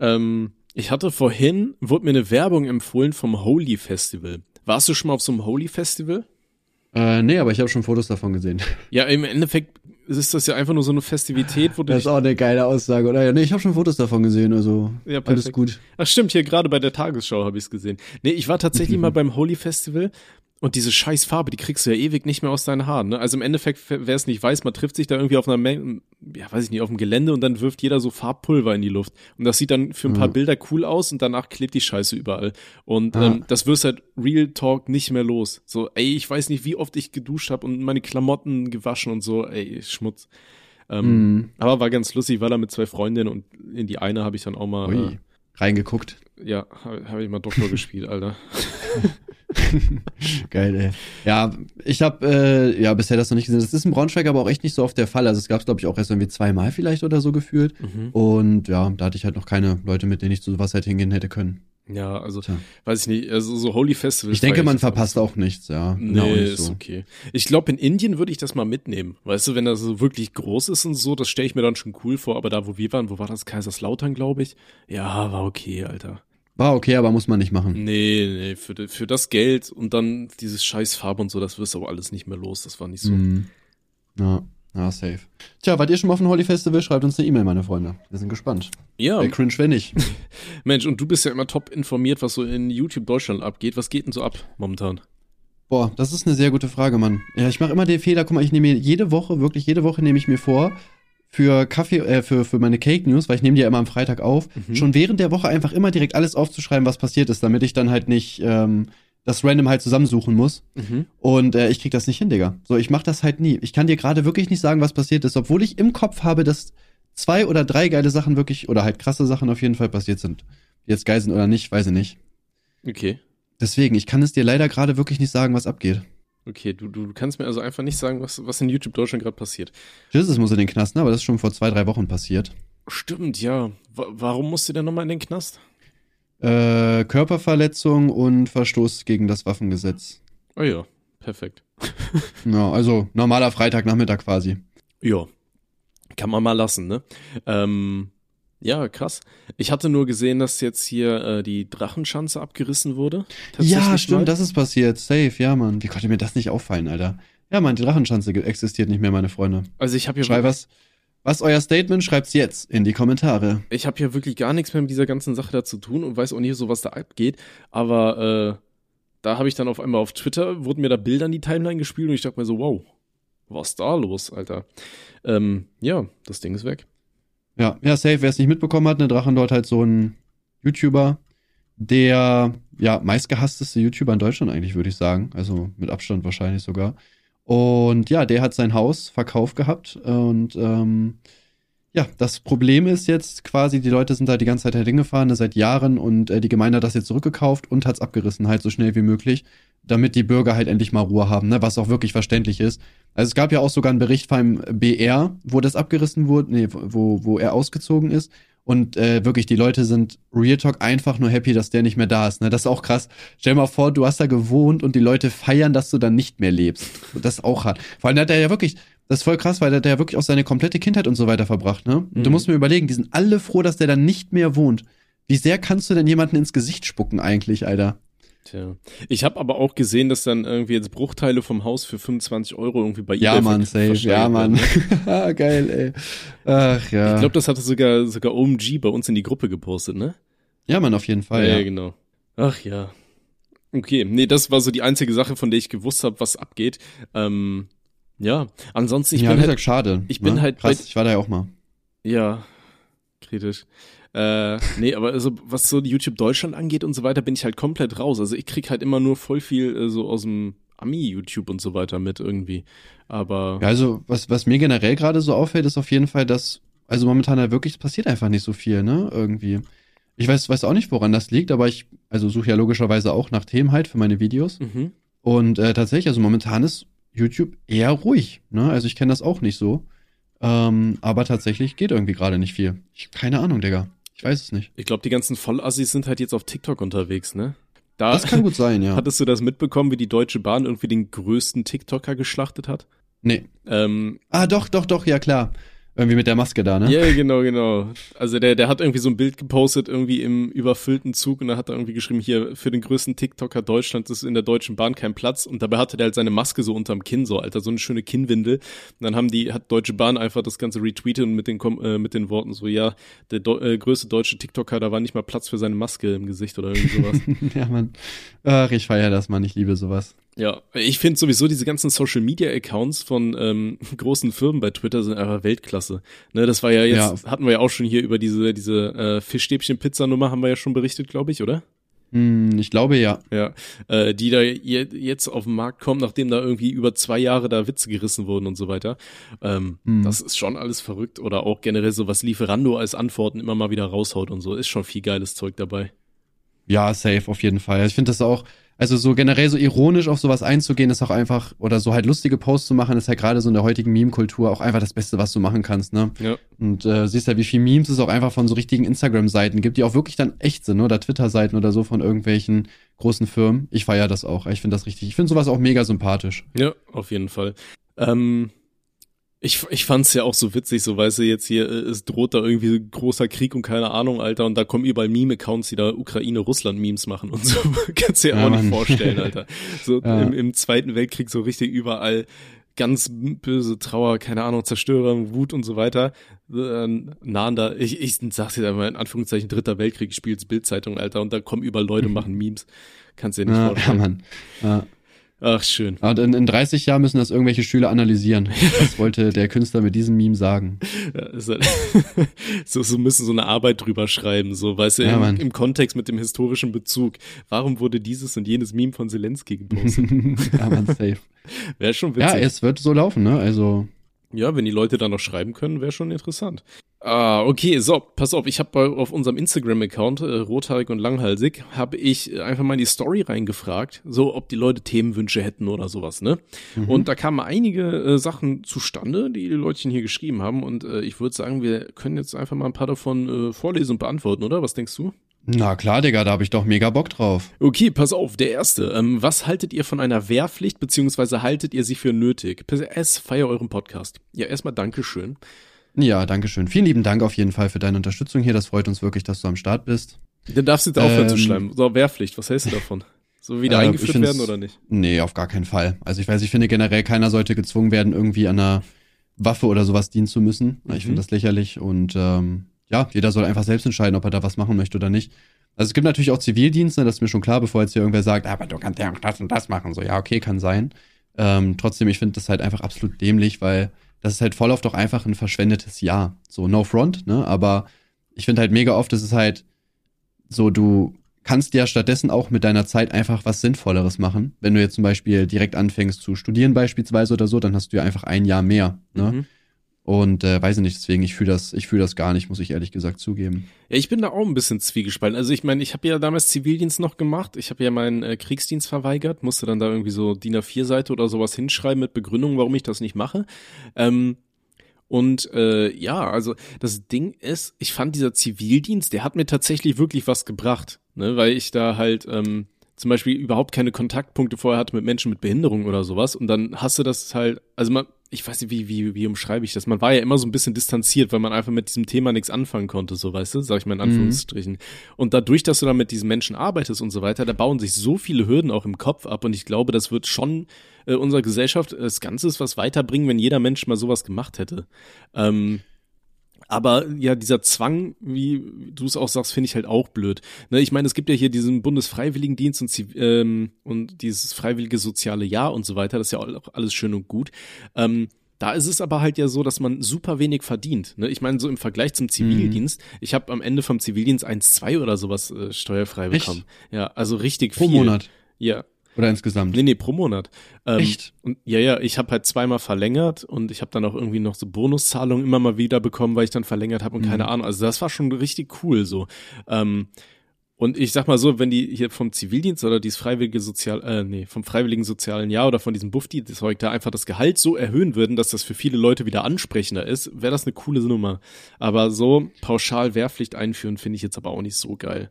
Ähm, ich hatte vorhin, wurde mir eine Werbung empfohlen vom Holy Festival. Warst du schon mal auf so einem Holy Festival? Äh, nee, aber ich habe schon Fotos davon gesehen. Ja, im Endeffekt ist das ja einfach nur so eine Festivität, wo du. Das ist auch eine geile Aussage, oder? Ja, nee, ich habe schon Fotos davon gesehen, also ja, alles gut. Ach stimmt, hier gerade bei der Tagesschau habe ich es gesehen. Nee, ich war tatsächlich mal beim Holy Festival und diese scheiß Farbe, die kriegst du ja ewig nicht mehr aus deinen Haaren. Ne? Also im Endeffekt, wer es nicht weiß, man trifft sich da irgendwie auf einer Menge, ja, weiß ich nicht, auf dem Gelände und dann wirft jeder so Farbpulver in die Luft. Und das sieht dann für ein paar mhm. Bilder cool aus und danach klebt die Scheiße überall. Und ja. ähm, das wirst halt Real Talk nicht mehr los. So, ey, ich weiß nicht, wie oft ich geduscht habe und meine Klamotten gewaschen und so, ey, Schmutz. Ähm, mhm. Aber war ganz lustig, war da mit zwei Freundinnen und in die eine habe ich dann auch mal äh, reingeguckt. Ja, habe hab ich mal Doktor gespielt, Alter. Geil, ey. Ja, ich habe äh, ja bisher das noch nicht gesehen. Das ist in Braunschweig aber auch echt nicht so oft der Fall. Also es gab es, glaube ich, auch erst irgendwie zweimal vielleicht oder so gefühlt. Mhm. Und ja, da hatte ich halt noch keine Leute, mit denen ich zu sowas halt hingehen hätte können. Ja, also Tja. weiß ich nicht, also so Holy Festival. Ich denke, man verpasst auch nichts, ja. Nee, genau ist so. okay. Ich glaube, in Indien würde ich das mal mitnehmen. Weißt du, wenn das so wirklich groß ist und so, das stelle ich mir dann schon cool vor. Aber da, wo wir waren, wo war das? Kaiserslautern, glaube ich. Ja, war okay, Alter. War okay, aber muss man nicht machen. Nee, nee, für, für das Geld und dann dieses scheiß Farbe und so, das wirst du aber alles nicht mehr los. Das war nicht so. Mm. Ja, ja, safe. Tja, wart ihr schon mal auf dem Holy Festival? Schreibt uns eine E-Mail, meine Freunde. Wir sind gespannt. Ja. Wer cringe, wenn nicht. Mensch, und du bist ja immer top informiert, was so in YouTube Deutschland abgeht. Was geht denn so ab momentan? Boah, das ist eine sehr gute Frage, Mann. Ja, ich mache immer den Fehler, guck mal, ich nehme mir jede Woche, wirklich jede Woche nehme ich mir vor, für Kaffee, äh, für, für meine Cake News, weil ich nehme die ja immer am Freitag auf, mhm. schon während der Woche einfach immer direkt alles aufzuschreiben, was passiert ist, damit ich dann halt nicht ähm, das random halt zusammensuchen muss. Mhm. Und äh, ich krieg das nicht hin, Digga. So, ich mach das halt nie. Ich kann dir gerade wirklich nicht sagen, was passiert ist, obwohl ich im Kopf habe, dass zwei oder drei geile Sachen wirklich, oder halt krasse Sachen auf jeden Fall passiert sind. Jetzt geil sind oder nicht, weiß ich nicht. Okay. Deswegen, ich kann es dir leider gerade wirklich nicht sagen, was abgeht. Okay, du, du kannst mir also einfach nicht sagen, was, was in YouTube Deutschland gerade passiert. Jesus muss in den Knast, ne? Aber das ist schon vor zwei, drei Wochen passiert. Stimmt, ja. W warum musste der nochmal in den Knast? Äh, Körperverletzung und Verstoß gegen das Waffengesetz. Oh ja, perfekt. ja, also normaler Freitagnachmittag quasi. Ja, kann man mal lassen, ne? Ähm, ja, krass. Ich hatte nur gesehen, dass jetzt hier äh, die Drachenschanze abgerissen wurde. Ja, stimmt, mal. das ist passiert. Safe, ja, Mann. Wie konnte mir das nicht auffallen, Alter? Ja, Mann, die Drachenschanze existiert nicht mehr, meine Freunde. Also ich habe hier Schreib was. Was euer Statement? Schreibt's jetzt in die Kommentare. Ich habe ja wirklich gar nichts mehr mit dieser ganzen Sache da zu tun und weiß auch nicht so, was da abgeht. Aber äh, da habe ich dann auf einmal auf Twitter, wurden mir da Bilder in die Timeline gespielt und ich dachte mir so, wow, was da los, Alter? Ähm, ja, das Ding ist weg. Ja, ja, safe. Wer es nicht mitbekommen hat, ne, Drachendort halt so ein YouTuber, der ja meistgehassteste YouTuber in Deutschland eigentlich, würde ich sagen. Also mit Abstand wahrscheinlich sogar. Und ja, der hat sein Haus verkauft gehabt und ähm, ja, das Problem ist jetzt quasi, die Leute sind da die ganze Zeit hingefahren, ne, seit Jahren und äh, die Gemeinde hat das jetzt zurückgekauft und hat es abgerissen, halt so schnell wie möglich, damit die Bürger halt endlich mal Ruhe haben, ne, was auch wirklich verständlich ist. Also es gab ja auch sogar einen Bericht beim BR, wo das abgerissen wurde, nee, wo, wo er ausgezogen ist. Und äh, wirklich, die Leute sind Real Talk einfach nur happy, dass der nicht mehr da ist. Ne? Das ist auch krass. Stell dir mal vor, du hast da gewohnt und die Leute feiern, dass du dann nicht mehr lebst. Das ist auch hart. Vor allem hat er ja wirklich, das ist voll krass, weil der hat ja wirklich auch seine komplette Kindheit und so weiter verbracht, ne? Und mhm. du musst mir überlegen, die sind alle froh, dass der dann nicht mehr wohnt. Wie sehr kannst du denn jemanden ins Gesicht spucken eigentlich, Alter? Tja. Ich habe aber auch gesehen, dass dann irgendwie jetzt Bruchteile vom Haus für 25 Euro irgendwie bei Ja, eBay Mann, safe. Ja, Mann. Geil, ey. Ach ja. Ich glaube, das hatte sogar sogar OMG bei uns in die Gruppe gepostet, ne? ja, Mann, auf jeden Fall. ja, Ja, genau. Ach ja. Okay, nee, das war so die einzige Sache, von der ich gewusst habe, was abgeht. Ähm, ja, ansonsten ich ja bin halt schade. ich bin ne? halt Krass, ich war da ja auch mal. Ja, kritisch. Äh, nee, aber also was so YouTube Deutschland angeht und so weiter, bin ich halt komplett raus. Also ich krieg halt immer nur voll viel äh, so aus dem Ami-YouTube und so weiter mit irgendwie. Aber Ja, also was, was mir generell gerade so auffällt, ist auf jeden Fall, dass, also momentan halt wirklich, es passiert einfach nicht so viel, ne? Irgendwie. Ich weiß, weiß auch nicht, woran das liegt, aber ich, also suche ja logischerweise auch nach Themen halt für meine Videos. mhm. Und äh, tatsächlich, also momentan ist YouTube eher ruhig, ne? Also ich kenne das auch nicht so. Ähm, aber tatsächlich geht irgendwie gerade nicht viel. Ich, keine Ahnung, Digga. Ich weiß es nicht. ich glaube, die ganzen Vollassis sind halt jetzt auf TikTok unterwegs, ne? Da Das kann gut sein, ja. hattest du das mitbekommen, wie die Deutsche Bahn irgendwie den größten TikToker geschlachtet hat? Nee. Ähm, Ah, doch, doch, doch, ja klar. Irgendwie mit der Maske da, ne? Ja, genau, genau. Also der, der hat irgendwie so ein Bild gepostet, irgendwie im überfüllten Zug und da hat er irgendwie geschrieben, hier, für den größten TikToker Deutschlands ist in der Deutschen Bahn kein Platz und dabei hatte der halt seine Maske so unterm Kinn, so, Alter, so eine schöne Kinnwindel. Und dann haben die, hat Deutsche Bahn einfach das Ganze retweetet und mit den, äh, mit den Worten so, ja, der Deu- äh, größte deutsche TikToker, da war nicht mal Platz für seine Maske im Gesicht oder irgendwie sowas. ja, Mann. Ach, ich feiere das, Mann. Ich liebe sowas. Ja, ich finde sowieso diese ganzen Social Media Accounts von ähm, großen Firmen bei Twitter sind einfach Weltklasse. Ne, das war ja jetzt, hatten wir ja auch schon hier über diese, diese äh, Fischstäbchen-Pizza-Nummer, haben wir ja schon berichtet, glaube ich, oder? Hm, ich glaube ja. Ja, äh, die da je, jetzt auf den Markt kommt, nachdem da irgendwie über zwei Jahre da Witze gerissen wurden und so weiter. Ähm, Hm. Das ist schon alles verrückt. Oder auch generell so, was Lieferando als Antworten immer mal wieder raushaut und so. Ist schon viel geiles Zeug dabei. Ja, safe, auf jeden Fall. Ich finde das auch, also so generell so ironisch auf sowas einzugehen, ist auch einfach, oder so halt lustige Posts zu machen, ist halt gerade so in der heutigen Meme-Kultur auch einfach das Beste, was du machen kannst, ne? Ja. Und äh, siehst ja, wie viel Memes es auch einfach von so richtigen Instagram-Seiten gibt, die auch wirklich dann echt sind, ne? oder Twitter-Seiten oder so von irgendwelchen großen Firmen. Ich feiere das auch. Ich finde das richtig. Ich finde sowas auch mega sympathisch. Ja, auf jeden Fall. Ähm, ich, ich fand's ja auch so witzig, so weißt du, jetzt hier, äh, es droht da irgendwie ein großer Krieg und keine Ahnung, Alter, und da kommen überall Meme-Accounts, die da Ukraine-Russland-Memes machen und so. Kannst dir ja Ja, auch nicht Mann. vorstellen, Alter. So Ja. im, im Zweiten Weltkrieg so richtig überall ganz böse Trauer, keine Ahnung, Zerstörung, Wut und so weiter. Äh, nahen da, ich, ich sag's jetzt einmal in Anführungszeichen, Dritter Weltkrieg, spielt's Bildzeitung, Alter, und da kommen überall Leute, machen Memes. Kannst dir nicht Ja, ja, vorstellen. Mann. Ja. Ach, schön. Und in, in 30 Jahren müssen das irgendwelche Schüler analysieren. Was wollte der Künstler mit diesem Meme sagen? Ja, halt so, so müssen so eine Arbeit drüber schreiben, so, weißt du, Ja, im, im Kontext mit dem historischen Bezug. Warum wurde dieses und jenes Meme von Zelensky gepostet? ja, man, safe. Wäre schon Ja, witzig. es wird so laufen, ne? Also, Ja, wenn die Leute da noch schreiben können, wäre schon interessant. Ah, okay, so, pass auf, ich habe auf unserem Instagram-Account, äh, rothaarig und langhalsig, habe ich äh, einfach mal in die Story reingefragt, so ob die Leute Themenwünsche hätten oder sowas, ne? Und da kamen einige äh, Sachen zustande, die die Leutchen hier geschrieben haben und äh, ich würde sagen, wir können jetzt einfach mal ein paar davon äh, vorlesen und beantworten, oder? Was denkst du? na klar, Digga, da habe ich doch mega Bock drauf. Okay, pass auf, der erste. Ähm, was haltet ihr von einer Wehrpflicht, beziehungsweise haltet ihr sie für nötig? PS, feier euren Podcast. Ja, erstmal Dankeschön. Ja, danke schön. Vielen lieben Dank auf jeden Fall für deine Unterstützung hier. Das freut uns wirklich, dass du am Start bist. Dann darfst du jetzt aufhören zu Ähm, schreiben. So, Wehrpflicht, was hältst du davon? So wieder Äh, ich eingeführt werden oder nicht? Nee, auf gar keinen Fall. Also ich weiß, ich finde generell, keiner sollte gezwungen werden, irgendwie an einer Waffe oder sowas dienen zu müssen. Ich Mhm. finde das lächerlich und ähm, ja, jeder soll einfach selbst entscheiden, ob er da was machen möchte oder nicht. Also es gibt natürlich auch Zivildienst, ne, das ist mir schon klar, bevor jetzt hier irgendwer sagt, aber du kannst ja auch das und das machen. So, ja, okay, kann sein. Ähm, trotzdem, ich finde das halt einfach absolut dämlich, weil das ist halt voll oft auch einfach ein verschwendetes Jahr. So, no front, ne? Aber ich finde halt mega oft, es ist halt so, du kannst ja stattdessen auch mit deiner Zeit einfach was Sinnvolleres machen. Wenn du jetzt zum Beispiel direkt anfängst zu studieren beispielsweise oder so, dann hast du ja einfach ein Jahr mehr. Ne? Mhm. Und äh, weiß ich nicht, deswegen, ich fühle das, ich fühle das gar nicht, muss ich ehrlich gesagt zugeben. Ja, ich bin da auch ein bisschen zwiegespalten. Also ich meine, ich habe ja damals Zivildienst noch gemacht. Ich habe ja meinen äh, Kriegsdienst verweigert, musste dann da irgendwie so DIN A4-Seite oder sowas hinschreiben mit Begründung, warum ich das nicht mache. Ähm, und äh, ja, also das Ding ist, ich fand dieser Zivildienst, der hat mir tatsächlich wirklich was gebracht, ne, weil ich da halt ähm, zum Beispiel überhaupt keine Kontaktpunkte vorher hatte mit Menschen mit Behinderung oder sowas. Und dann hast du das halt, also man, ich weiß nicht, wie, wie, wie umschreibe ich das? Man war ja immer so ein bisschen distanziert, weil man einfach mit diesem Thema nichts anfangen konnte, so weißt du, sag ich mal in Mhm. Anführungsstrichen. Und dadurch, dass du dann mit diesen Menschen arbeitest und so weiter, da bauen sich so viele Hürden auch im Kopf ab und ich glaube, das wird schon äh, unserer Gesellschaft äh, das Ganze was weiterbringen, wenn jeder Mensch mal sowas gemacht hätte. Ähm, aber ja, dieser Zwang, wie du es auch sagst, finde ich halt auch blöd. Ne, ich meine, es gibt ja hier diesen Bundesfreiwilligendienst und, ähm, und dieses freiwillige soziale Jahr und so weiter. Das ist ja auch alles schön und gut. Ähm, da ist es aber halt ja so, dass man super wenig verdient. Ne? Ich meine, so im Vergleich zum Zivildienst, ich habe am Ende vom Zivildienst 1,2 oder sowas äh, steuerfrei Echt? bekommen. Ja, also richtig Pro viel. Monat Ja, oder insgesamt. Nee, nee, pro Monat. Ähm, Echt? Und, ja, ja, ich habe halt zweimal verlängert und ich habe dann auch irgendwie noch so Bonuszahlungen immer mal wieder bekommen, weil ich dann verlängert habe und Mhm. keine Ahnung. Also das war schon richtig cool so. Ähm, und ich sag mal so, wenn die hier vom Zivildienst oder dieses freiwillige Sozial, äh, nee, vom freiwilligen sozialen Jahr oder von diesem Bufti-Zeug da einfach das Gehalt so erhöhen würden, dass das für viele Leute wieder ansprechender ist, wäre das eine coole Nummer. Aber so pauschal Wehrpflicht einführen, finde ich jetzt aber auch nicht so geil.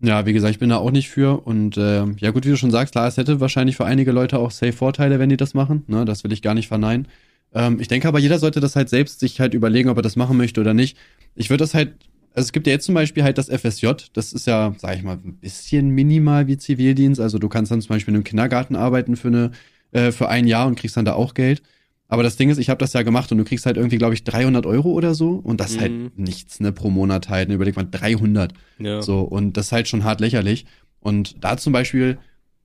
Ja, wie gesagt, ich bin da auch nicht für. Und äh, ja gut, wie du schon sagst, klar, es hätte wahrscheinlich für einige Leute auch safe Vorteile, wenn die das machen. Ne, das will ich gar nicht verneinen. Ähm, ich denke aber, jeder sollte das halt selbst sich halt überlegen, ob er das machen möchte oder nicht. Ich würde das halt, also es gibt ja jetzt zum Beispiel halt das FSJ, das ist ja, sag ich mal, ein bisschen minimal wie Zivildienst. Also du kannst dann zum Beispiel in einem Kindergarten arbeiten für eine, äh, für ein Jahr und kriegst dann da auch Geld. Aber das Ding ist, ich habe das ja gemacht und du kriegst halt irgendwie, glaube ich, 300 Euro oder so. Und das ist Mhm. halt nichts, ne, pro Monat halt. Ne, überleg mal, 300. Ja. So, und das ist halt schon hart lächerlich. Und da zum Beispiel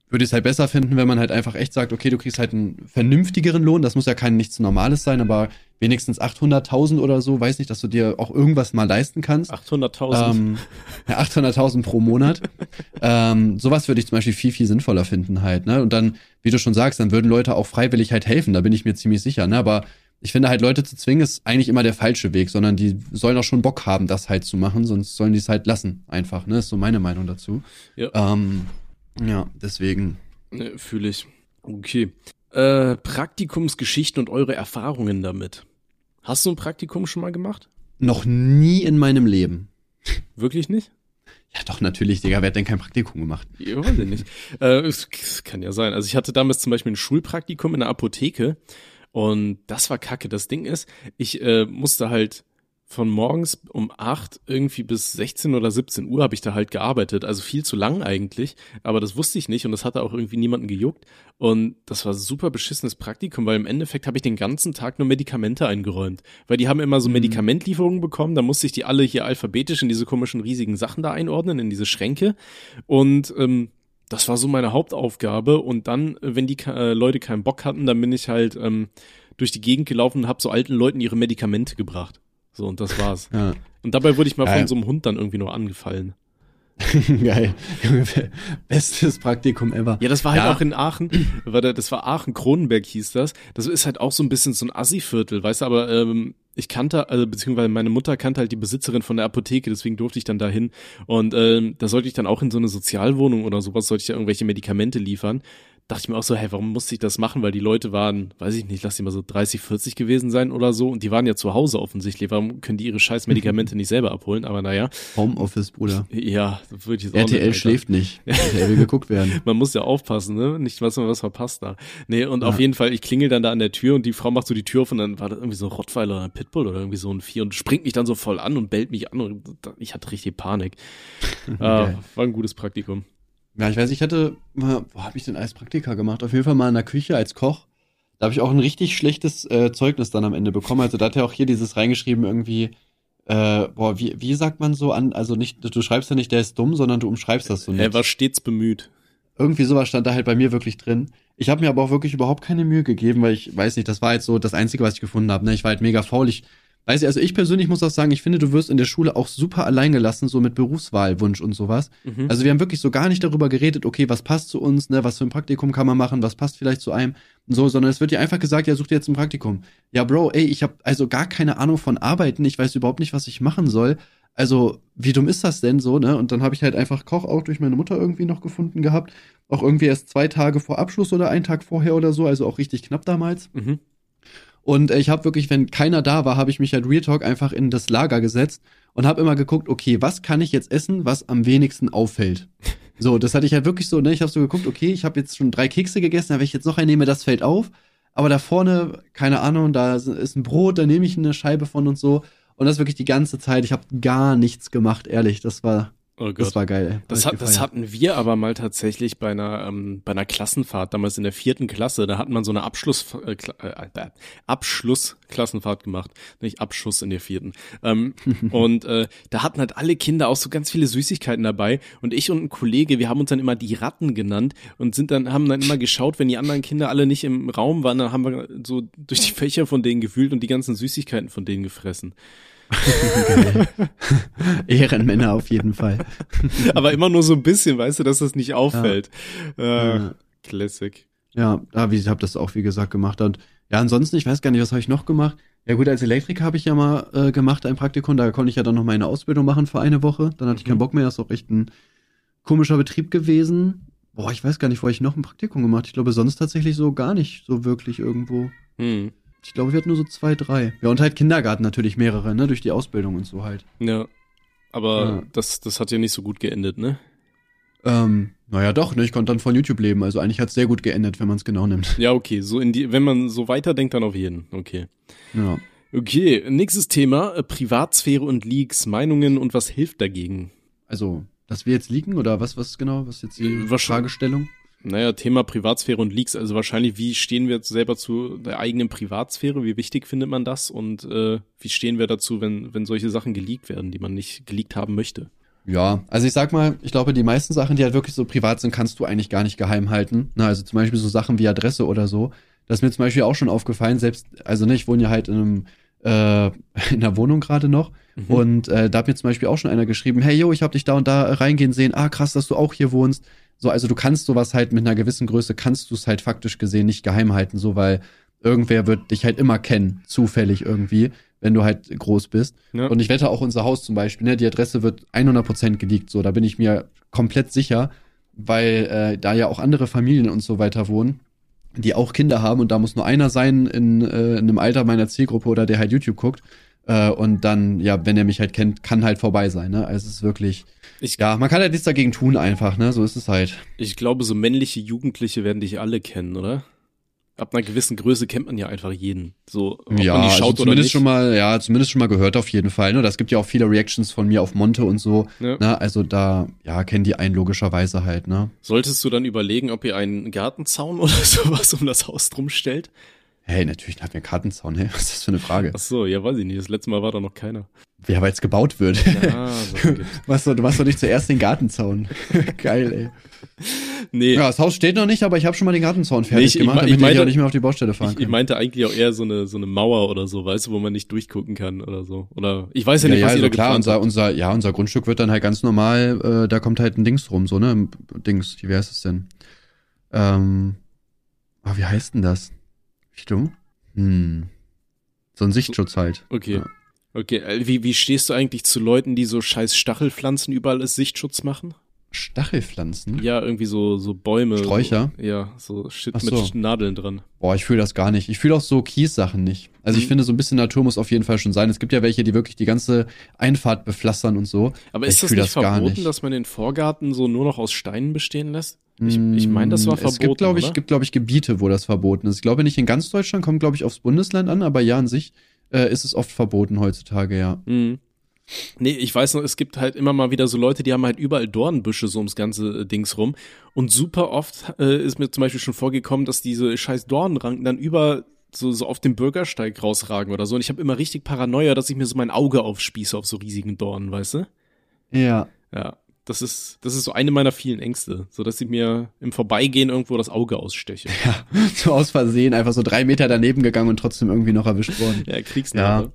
würde ich es halt besser finden, wenn man halt einfach echt sagt, okay, du kriegst halt einen vernünftigeren Lohn. Das muss ja kein nichts Normales sein, aber wenigstens 800.000 oder so, weiß nicht, dass du dir auch irgendwas mal leisten kannst. 800.000. Ähm, ja, 800.000 pro Monat. ähm, sowas würde ich zum Beispiel viel, viel sinnvoller finden halt, ne? Und dann, wie du schon sagst, dann würden Leute auch freiwillig halt helfen, da bin ich mir ziemlich sicher, ne? Aber ich finde halt, Leute zu zwingen, ist eigentlich immer der falsche Weg, sondern die sollen auch schon Bock haben, das halt zu machen, sonst sollen die es halt lassen, einfach, ne? Ist so meine Meinung dazu. Ja. Ähm, ja, deswegen. Ne, Fühle ich. Okay. Äh, Praktikumsgeschichten und eure Erfahrungen damit. Hast du ein Praktikum schon mal gemacht? Noch nie in meinem Leben. Wirklich nicht? Ja, doch, natürlich, Digga, wer hat denn kein Praktikum gemacht? Ja, weiß ich nicht. äh, kann ja sein. Also ich hatte damals zum Beispiel ein Schulpraktikum in der Apotheke und das war kacke. Das Ding ist, ich äh, musste halt von morgens um acht irgendwie bis 16 oder 17 Uhr habe ich da halt gearbeitet. Also viel zu lang eigentlich, aber das wusste ich nicht und das hatte auch irgendwie niemanden gejuckt. Und das war super beschissenes Praktikum, weil im Endeffekt habe ich den ganzen Tag nur Medikamente eingeräumt. Weil die haben immer so Medikamentlieferungen bekommen, da musste ich die alle hier alphabetisch in diese komischen riesigen Sachen da einordnen, in diese Schränke. Und ähm, das war so meine Hauptaufgabe. Und dann, wenn die äh, Leute keinen Bock hatten, dann bin ich halt ähm, durch die Gegend gelaufen und habe so alten Leuten ihre Medikamente gebracht. So, und das war's. Ja. Und dabei wurde ich mal Ja, von so einem Hund dann irgendwie noch angefallen. Geil. Bestes Praktikum ever. Ja, das war halt Ja. auch in Aachen, das war Aachen-Kronenberg hieß das. Das ist halt auch so ein bisschen so ein Assi-Viertel, weißt du, aber ähm, ich kannte, also beziehungsweise meine Mutter kannte halt die Besitzerin von der Apotheke, deswegen durfte ich dann dahin. Und ähm, da sollte ich dann auch in so eine Sozialwohnung oder sowas, sollte ich da irgendwelche Medikamente liefern. Dachte ich mir auch so, hey, warum musste ich das machen? Weil die Leute waren, weiß ich nicht, lass die mal so 30, 40 gewesen sein oder so. Und die waren ja zu Hause offensichtlich. Warum können die ihre scheiß Medikamente nicht selber abholen? Aber naja, Homeoffice, Bruder. ja, würde ich jetzt auch RTL Alter. schläft nicht. RTL will geguckt werden. Man muss ja aufpassen, ne? Nicht, was man was verpasst da. Nee, und Ja. auf jeden Fall, ich klingel dann da an der Tür und die Frau macht so die Tür auf und dann war das irgendwie so ein Rottweiler oder ein Pitbull oder irgendwie so ein Vieh und springt mich dann so voll an und bellt mich an und ich hatte richtig Panik. ah, war ein gutes Praktikum. Ja, ich weiß, ich hatte, mal- wo habe ich denn als Praktika gemacht? Auf jeden Fall mal in der Küche als Koch. Da habe ich auch ein richtig schlechtes äh, Zeugnis dann am Ende bekommen. Also da hat er auch hier dieses reingeschrieben irgendwie, äh, boah, wie, wie sagt man so an, also nicht, du schreibst ja nicht, der ist dumm, sondern du umschreibst das so nicht. Er war stets bemüht. Irgendwie sowas stand da halt bei mir wirklich drin. Ich habe mir aber auch wirklich überhaupt keine Mühe gegeben, weil ich weiß nicht, das war jetzt so das Einzige, was ich gefunden habe. Ne? Ich war halt mega faul. Ich weiß nicht, also ich persönlich muss auch sagen, ich finde, du wirst in der Schule auch super allein gelassen, so mit Berufswahlwunsch und sowas. Mhm. Also wir haben wirklich so gar nicht darüber geredet, okay, was passt zu uns, ne, was für ein Praktikum kann man machen, was passt vielleicht zu einem, und so, sondern es wird dir einfach gesagt, ja, such dir jetzt ein Praktikum. Ja, Bro, ey, ich habe also gar keine Ahnung von Arbeiten, ich weiß überhaupt nicht, was ich machen soll. Also, wie dumm ist das denn so, ne? Und dann habe ich halt einfach Koch auch durch meine Mutter irgendwie noch gefunden gehabt. Auch irgendwie erst zwei Tage vor Abschluss oder einen Tag vorher oder so, also auch richtig knapp damals. Mhm. Und äh, ich habe wirklich, wenn keiner da war, habe ich mich halt Real Talk einfach in das Lager gesetzt und habe immer geguckt, okay, was kann ich jetzt essen, was am wenigsten auffällt. So, das hatte ich halt wirklich so, ne? Ich habe so geguckt, okay, ich habe jetzt schon drei Kekse gegessen, wenn ich jetzt noch einen nehme, das fällt auf. aber da vorne, keine Ahnung, da ist ein Brot, da nehme ich eine Scheibe von und so. Und das wirklich die ganze Zeit. Ich habe gar nichts gemacht, ehrlich. Das war Oh Gott. das war geil. Das, hat, das hatten wir aber mal tatsächlich bei einer, ähm, bei einer Klassenfahrt, damals in der vierten Klasse, da hat man so eine Abschluss, äh, äh, äh, Abschlussklassenfahrt gemacht, nicht Abschuss in der vierten. Ähm, und äh, da hatten halt alle Kinder auch so ganz viele Süßigkeiten dabei und ich und ein Kollege, wir haben uns dann immer die Ratten genannt und sind dann, haben dann immer geschaut, wenn die anderen Kinder alle nicht im Raum waren, dann haben wir so durch die Fächer von denen gewühlt und die ganzen Süßigkeiten von denen gefressen. Ehrenmänner auf jeden Fall. Aber immer nur so ein bisschen, weißt du, dass das nicht auffällt. Äh, Ja. Classic. Ja, aber ich habe das auch, wie gesagt, gemacht. Und ja, ansonsten, ich weiß gar nicht, was habe ich noch gemacht? Ja gut, als Elektriker habe ich ja mal äh, gemacht, ein Praktikum. Da konnte ich ja dann noch meine Ausbildung machen für eine Woche. Dann hatte ich Mhm. keinen Bock mehr. Das ist auch echt ein komischer Betrieb gewesen. Boah, ich weiß gar nicht, wo ich noch ein Praktikum gemacht. Ich glaube, sonst tatsächlich so gar nicht so wirklich irgendwo. Hm. Ich glaube, wir hatten nur so zwei, drei. Ja, und halt Kindergarten natürlich mehrere, ne? Durch die Ausbildung und so halt. Ja. Aber Ja. das, das hat ja nicht so gut geendet, ne? Ähm, naja, doch, ne? Ich konnte dann von YouTube leben. Also eigentlich hat es sehr gut geendet, wenn man es genau nimmt. Ja, okay. So in die, wenn man so weiterdenkt, dann auf jeden. Okay. Ja. Okay, nächstes Thema. äh, Privatsphäre und Leaks, Meinungen und was hilft dagegen? Also, dass wir jetzt liegen oder was, was genau? Was ist jetzt die Äh, wahrscheinlich- Fragestellung? Naja, Thema Privatsphäre und Leaks, also wahrscheinlich, wie stehen wir jetzt selber zu der eigenen Privatsphäre? Wie wichtig findet man das? Und äh, wie stehen wir dazu, wenn, wenn solche Sachen geleakt werden, die man nicht geleakt haben möchte? Ja, also ich sag mal, ich glaube, die meisten Sachen, die halt wirklich so privat sind, kannst du eigentlich gar nicht geheim halten. Na, also zum Beispiel so Sachen wie Adresse oder so. Das ist mir zum Beispiel auch schon aufgefallen, selbst, also ne, ich wohne ja halt in einem, äh, in einer Wohnung gerade noch. Mhm. Und äh, da hat mir zum Beispiel auch schon einer geschrieben, hey yo, ich habe dich da und da reingehen sehen, ah krass, dass du auch hier wohnst. So, also du kannst sowas halt mit einer gewissen Größe, kannst du es halt faktisch gesehen nicht geheim halten, so weil irgendwer wird dich halt immer kennen, zufällig irgendwie, wenn du halt groß bist. Ja. Und ich wette auch unser Haus zum Beispiel, ne, die Adresse wird 100% geleakt, so, da bin ich mir komplett sicher, weil äh, da ja auch andere Familien und so weiter wohnen, die auch Kinder haben und da muss nur einer sein in, äh, in einem Alter meiner Zielgruppe oder der halt YouTube guckt. Äh, und dann, ja, wenn er mich halt kennt, kann halt vorbei sein, ne? Also es ist wirklich, Ich, ja, man kann halt nichts dagegen tun einfach, ne? So ist es halt. ich glaube, so männliche Jugendliche werden dich alle kennen, oder? Ab einer gewissen Größe kennt man ja einfach jeden. So, ob ja, man die also schaut oder zumindest schon mal, ja, zumindest schon mal gehört auf jeden Fall. Ne? Das gibt ja auch viele Reactions von mir auf Monte und so. Ja. Ne? Also da, ja, kennen die einen logischerweise halt, ne? Solltest du dann überlegen, ob ihr einen Gartenzaun oder sowas um das Haus drum stellt? Hey, natürlich haben wir einen Kartenzaun, hey, was ist das für eine Frage? Ach so, ja, weiß ich nicht. Das letzte Mal war da noch keiner. Ja, weil es gebaut wird. Ah, so. Was, du machst doch nicht zuerst den Gartenzaun. Geil, ey. Nee, Ja, das Haus steht noch nicht, aber ich habe schon mal den Gartenzaun fertig Nee, ich- ich gemacht, me- damit ich meinte- ja nicht mehr auf die Baustelle fahren ich, ich können. meinte eigentlich auch eher so eine, so eine Mauer oder so, weißt du, wo man nicht durchgucken kann oder so. Oder ich weiß ja Ja, nicht, ja, was ihr also da klar, unser, unser, ja, unser Grundstück wird dann halt ganz normal, äh, da kommt halt ein Dings rum, so, ne? Dings, wie heißt es denn? Ähm, ah, wie heißt denn das? Richtung? Hm. So ein Sichtschutz halt. Okay. Ja. Okay, äh, wie, wie stehst du eigentlich zu Leuten, die so scheiß Stachelpflanzen überall als Sichtschutz machen? Stachelpflanzen? Ja, irgendwie so, so Bäume. Sträucher? So, ja, so Shit Ach mit so. Nadeln dran. Boah, ich fühle das gar nicht. Ich fühle auch so Kies-Sachen nicht. Also ich Mhm. finde, so ein bisschen Natur muss auf jeden Fall schon sein. Es gibt ja welche, die wirklich die ganze Einfahrt bepflastern und so. Aber Ich ist das nicht das verboten, nicht. dass man den Vorgarten so nur noch aus Steinen bestehen lässt? Ich, ich meine, das war Mm, verboten, Es gibt, glaube ich, gibt, glaube ich, Gebiete, wo das verboten ist. Ich glaube nicht in ganz Deutschland, kommt, glaube ich, aufs Bundesland an, aber ja, an sich äh, ist es oft verboten heutzutage, ja. Mhm. Nee, ich weiß noch, es gibt halt immer mal wieder so Leute, die haben halt überall Dornbüsche so ums ganze äh, Dings rum. Und super oft äh, ist mir zum Beispiel schon vorgekommen, dass diese scheiß Dornenranken dann über so, so auf dem Bürgersteig rausragen oder so. Und ich habe immer richtig Paranoia, dass ich mir so mein Auge aufspieße auf so riesigen Dornen, weißt du? Ja. Ja, das ist, das ist so eine meiner vielen Ängste, so dass ich mir im Vorbeigehen irgendwo das Auge aussteche. Ja, so aus Versehen einfach so drei Meter daneben gegangen und trotzdem irgendwie noch erwischt worden. Ja, Kriegsnarbe.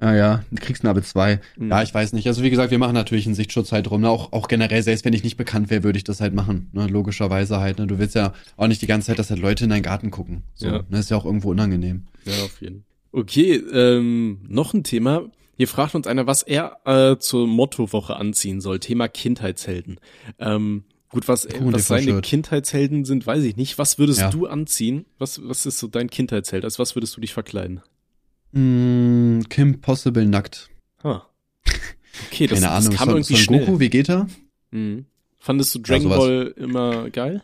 Ah ja, Kriegsnarbe 2. Mhm. Ja, ich weiß nicht. Also wie gesagt, wir machen natürlich einen Sichtschutz halt drum. Ne? Auch, auch generell, selbst wenn ich nicht bekannt wäre, würde ich das halt machen. Ne? Logischerweise halt. Ne? Du willst ja auch nicht die ganze Zeit, dass halt Leute in deinen Garten gucken. So, Ja. ne? Ist ja auch irgendwo unangenehm. Ja, auf jeden Fall. Okay, ähm, noch ein Thema. Hier fragt uns einer, was er äh, zur Mottowoche anziehen soll. Thema Kindheitshelden. Ähm, gut, was, ein was seine TV-Shirt. Kindheitshelden sind, weiß ich nicht. Was würdest Ja. du anziehen? Was, was ist so dein Kindheitsheld? Als was würdest du dich verkleiden? Mm, Kim Possible nackt. Ha. Okay, das, Keine Ahnung. das kam Son, irgendwie Son schnell. Goku, Vegeta? Mhm. Fandest du Dragon sowas. Ball immer geil?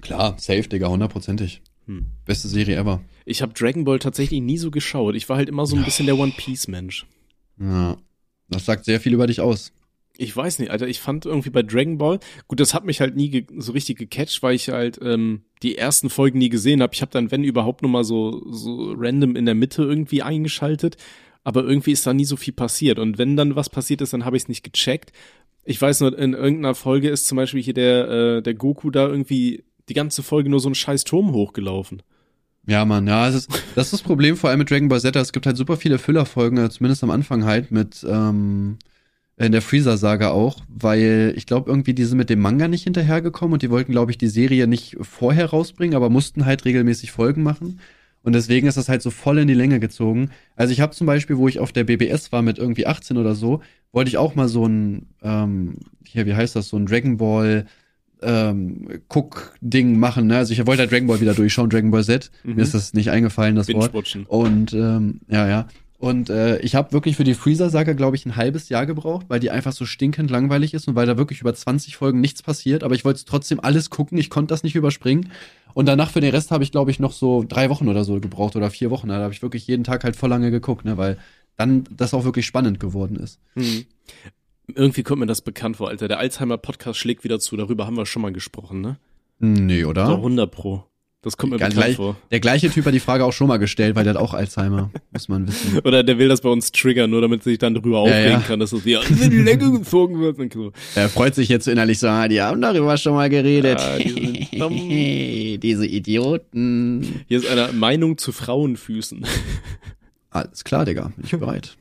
Klar, safe, Digga, hundertprozentig. Hm. Beste Serie ever. Ich habe Dragon Ball tatsächlich nie so geschaut. Ich war halt immer so ein bisschen der One Piece Mensch. Ja. Das sagt sehr viel über dich aus. Ich weiß nicht, Alter, ich fand irgendwie bei Dragon Ball, gut, das hat mich halt nie so richtig gecatcht, weil ich halt ähm, die ersten Folgen nie gesehen habe. Ich habe dann, wenn überhaupt, nur mal so, so random in der Mitte irgendwie eingeschaltet, aber irgendwie ist da nie so viel passiert. Und wenn dann was passiert ist, dann habe ich es nicht gecheckt. Ich weiß nur, in irgendeiner Folge ist zum Beispiel hier der, äh, der Goku da irgendwie die ganze Folge nur so einen scheiß Turm hochgelaufen. Ja, Mann, ja, es ist, das ist das Problem vor allem mit Dragon Ball Z. Es gibt halt super viele Füllerfolgen, äh, zumindest am Anfang halt mit ähm, in der Freezer-Saga auch, weil ich glaube irgendwie die sind mit dem Manga nicht hinterhergekommen und die wollten glaube ich die Serie nicht vorher rausbringen, aber mussten halt regelmäßig Folgen machen und deswegen ist das halt so voll in die Länge gezogen. Also ich habe zum Beispiel, wo ich auf der BBS war mit irgendwie 18 oder so, wollte ich auch mal so ein ähm, hier wie heißt das so ein Dragon Ball ähm, Cook-Ding machen. Ne? Also ich wollte halt Dragon Ball wieder durchschauen, Dragon Ball Z. Mhm. Mir ist das nicht eingefallen, das Wort. Und ähm, ja, ja. Und äh, ich habe wirklich für die Freezer-Saga, glaube ich, ein halbes Jahr gebraucht, weil die einfach so stinkend langweilig ist und weil da wirklich über 20 Folgen nichts passiert. Aber ich wollte trotzdem alles gucken. Ich konnte das nicht überspringen. Und danach für den Rest habe ich, glaube ich, noch so drei Wochen oder so gebraucht oder vier Wochen. Da habe ich wirklich jeden Tag halt voll lange geguckt, ne, weil dann das auch wirklich spannend geworden ist. Hm. Irgendwie kommt mir das bekannt vor, Alter. Der Alzheimer-Podcast schlägt wieder zu. Darüber haben wir schon mal gesprochen, ne? Nee, oder? Doch, 100 Pro. Das kommt mir Ganz bekannt gleich- vor. Der gleiche Typ hat die Frage auch schon mal gestellt, weil der hat auch Alzheimer, muss man wissen. Oder der will das bei uns triggern, nur damit sich dann darüber aufregen ja. kann, dass es wieder in die Länge gezogen wird. Und so. Er freut sich jetzt so innerlich so, ah, die haben darüber schon mal geredet. Ja, die. Diese Idioten. Hier ist eine Meinung zu Frauenfüßen. Alles klar, Digga, bin ich bereit.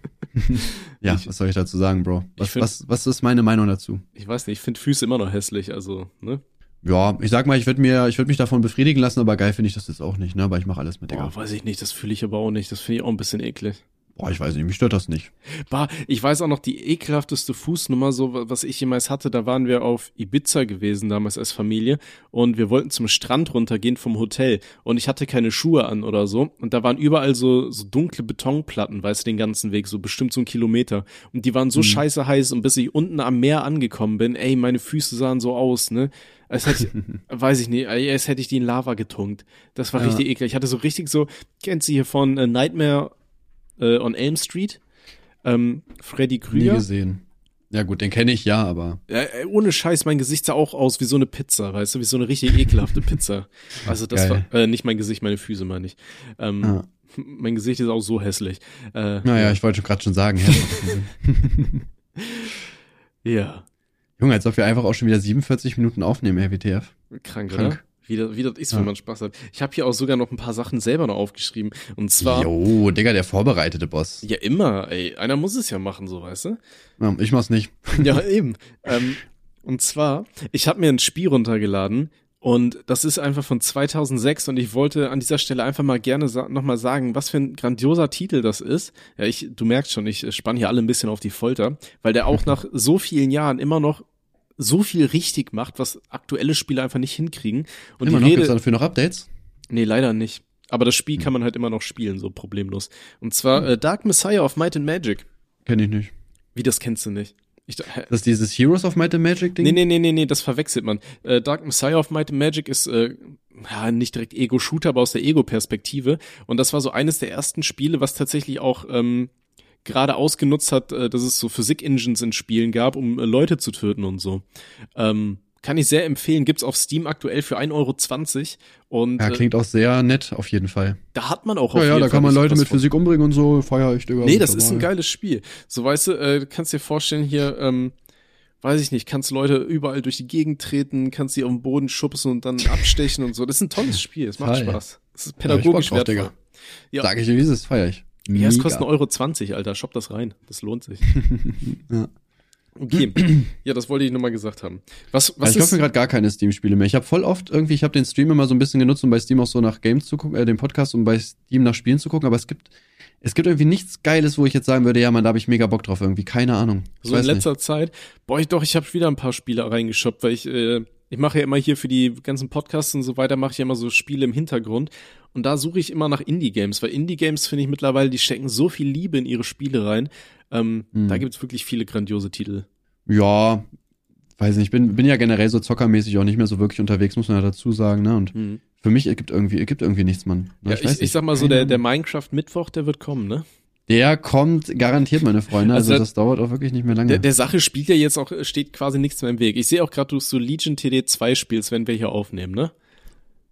ja, Ich- was soll ich dazu sagen, Bro? Was, find- was, was ist meine Meinung dazu? Ich weiß nicht, ich finde Füße immer noch hässlich, also, ne? Ja, ich sag mal, ich würde mir, ich würde mich davon befriedigen lassen, aber geil finde ich das jetzt auch nicht, ne? Aber ich mache alles mit, Digga. Boah, weiß ich nicht, das fühle ich aber auch nicht. Das finde ich auch ein bisschen eklig. Boah, ich weiß nicht, mich stört das nicht. Bah, ich weiß auch noch die ekelhafteste Fußnummer, so wa- was ich jemals hatte. Da waren wir auf Ibiza gewesen damals als Familie und wir wollten zum Strand runtergehen vom Hotel und ich hatte keine Schuhe an oder so und da waren überall so so dunkle Betonplatten, weißt du, den ganzen Weg, so bestimmt so ein Kilometer und die waren so scheiße heiß und bis ich unten am Meer angekommen bin, ey, meine Füße sahen so aus, ne? Als hätte ich, weiß ich nicht, als hätte ich die in Lava getunkt. Das war Ja. richtig eklig. Ich hatte so richtig so, kennst du hier von äh, Nightmare äh, on Elm Street? Ähm, Freddy Nie Krüger. gesehen. Ja gut, den kenne ich ja, aber Ja, ohne Scheiß, mein Gesicht sah auch aus wie so eine Pizza, weißt du, wie so eine richtig ekelhafte Pizza. Also das Geil. war, äh, nicht mein Gesicht, meine Füße meine ich. Ähm, Ja. Mein Gesicht ist auch so hässlich. Äh, naja, ich wollte gerade schon sagen? Ja, Junge, als ob wir einfach auch schon wieder 47 Minuten aufnehmen, ey, WTF. krank, Krank. oder? Wie das, wie das ist, Ja. wenn man Spaß hat. Ich habe hier auch sogar noch ein paar Sachen selber noch aufgeschrieben. Und zwar, Jo, Digga, der vorbereitete Boss. ja immer, ey, einer muss es ja machen, so weißt du. Ja, ich mach's nicht. Ja, eben. ähm, und zwar, ich habe mir ein Spiel runtergeladen und das ist einfach von 2006 und ich wollte an dieser Stelle einfach mal gerne sa nochmal sagen, was für ein grandioser Titel das ist. Ja, ich, du merkst schon, ich spann hier alle ein bisschen auf die Folter, weil der auch nach so vielen Jahren immer noch so viel richtig macht, was aktuelle Spiele einfach nicht hinkriegen. Und Immer die noch, Rede, gibt's dafür noch Updates? Nee, leider nicht. Aber das Spiel kann man halt immer noch spielen, so problemlos. Und zwar äh, Dark Messiah of Might and Magic. Kenn ich nicht. Wie, das kennst du nicht? Ich? Das ist dieses Heroes of Might and Magic Ding? nee, nee, nee, nee, nee, das verwechselt man. Äh, Dark Messiah of Might and Magic ist äh, ja, nicht direkt Ego-Shooter, aber aus der Ego-Perspektive. Und das war so eines der ersten Spiele, was tatsächlich auch ähm, gerade ausgenutzt hat, äh, dass es so Physik-Engines in Spielen gab, um äh, Leute zu töten und so. Ähm, kann ich sehr empfehlen, gibt's auf Steam aktuell für 1,20 Euro. Und Ja, äh, klingt auch sehr nett, auf jeden Fall. da hat man auch Ja, auf ja, jeden da Fall kann man Leute mit von. Physik umbringen und so, feier ich, Digga. Nee, das ist ein geiles Spiel. So, weißt du, äh, du kannst dir vorstellen, hier, ähm, weiß ich nicht, kannst Leute überall durch die Gegend treten, kannst sie auf den Boden schubsen und dann abstechen und so. Das ist ein tolles Spiel, es macht. Spaß. Es ist Ja, pädagogisch drauf, wertvoll. Ja. Sag ich dir, wie es ist, feier ich. Ja, es Mega. kostet 1,20 Euro, 20, Alter. Shop das rein. Das lohnt sich. Ja. Okay. Ja, das wollte ich nur mal gesagt haben. Was, was Also ich kaufe mir gerade gar keine Steam-Spiele mehr. Ich habe voll oft irgendwie, ich habe den Stream immer so ein bisschen genutzt, um bei Steam auch so nach Games zu gucken, äh, den Podcast, um bei Steam nach Spielen zu gucken, aber es gibt, es gibt irgendwie nichts Geiles, wo ich jetzt sagen würde, ja, man, da habe ich mega Bock drauf irgendwie. Keine Ahnung. Ich so in weiß nicht. letzter Zeit? Boah, ich doch, ich habe wieder ein paar Spiele reingeshoppt, weil ich, äh, ich mache ja immer hier für die ganzen Podcasts und so weiter, mache ich ja immer so Spiele im Hintergrund. Und da suche ich immer nach Indie-Games, weil Indie-Games finde ich mittlerweile, die stecken so viel Liebe in ihre Spiele rein. Ähm, Hm. Da gibt's wirklich viele grandiose Titel. Ja, weiß nicht, ich bin, bin ja generell so zockermäßig auch nicht mehr so wirklich unterwegs, muss man ja dazu sagen, ne? Und Hm. für mich gibt irgendwie, gibt irgendwie nichts, Mann. Ja, ich, ich, ich sag mal so, der, der Minecraft-Mittwoch, der wird kommen, ne? Der kommt garantiert, meine Freunde. Also, also das dauert auch wirklich nicht mehr lange. Der, der Sache spielt ja jetzt auch, steht quasi nichts mehr im Weg. Ich sehe auch gerade, du so Legion TD 2 spielst, wenn wir hier aufnehmen, ne?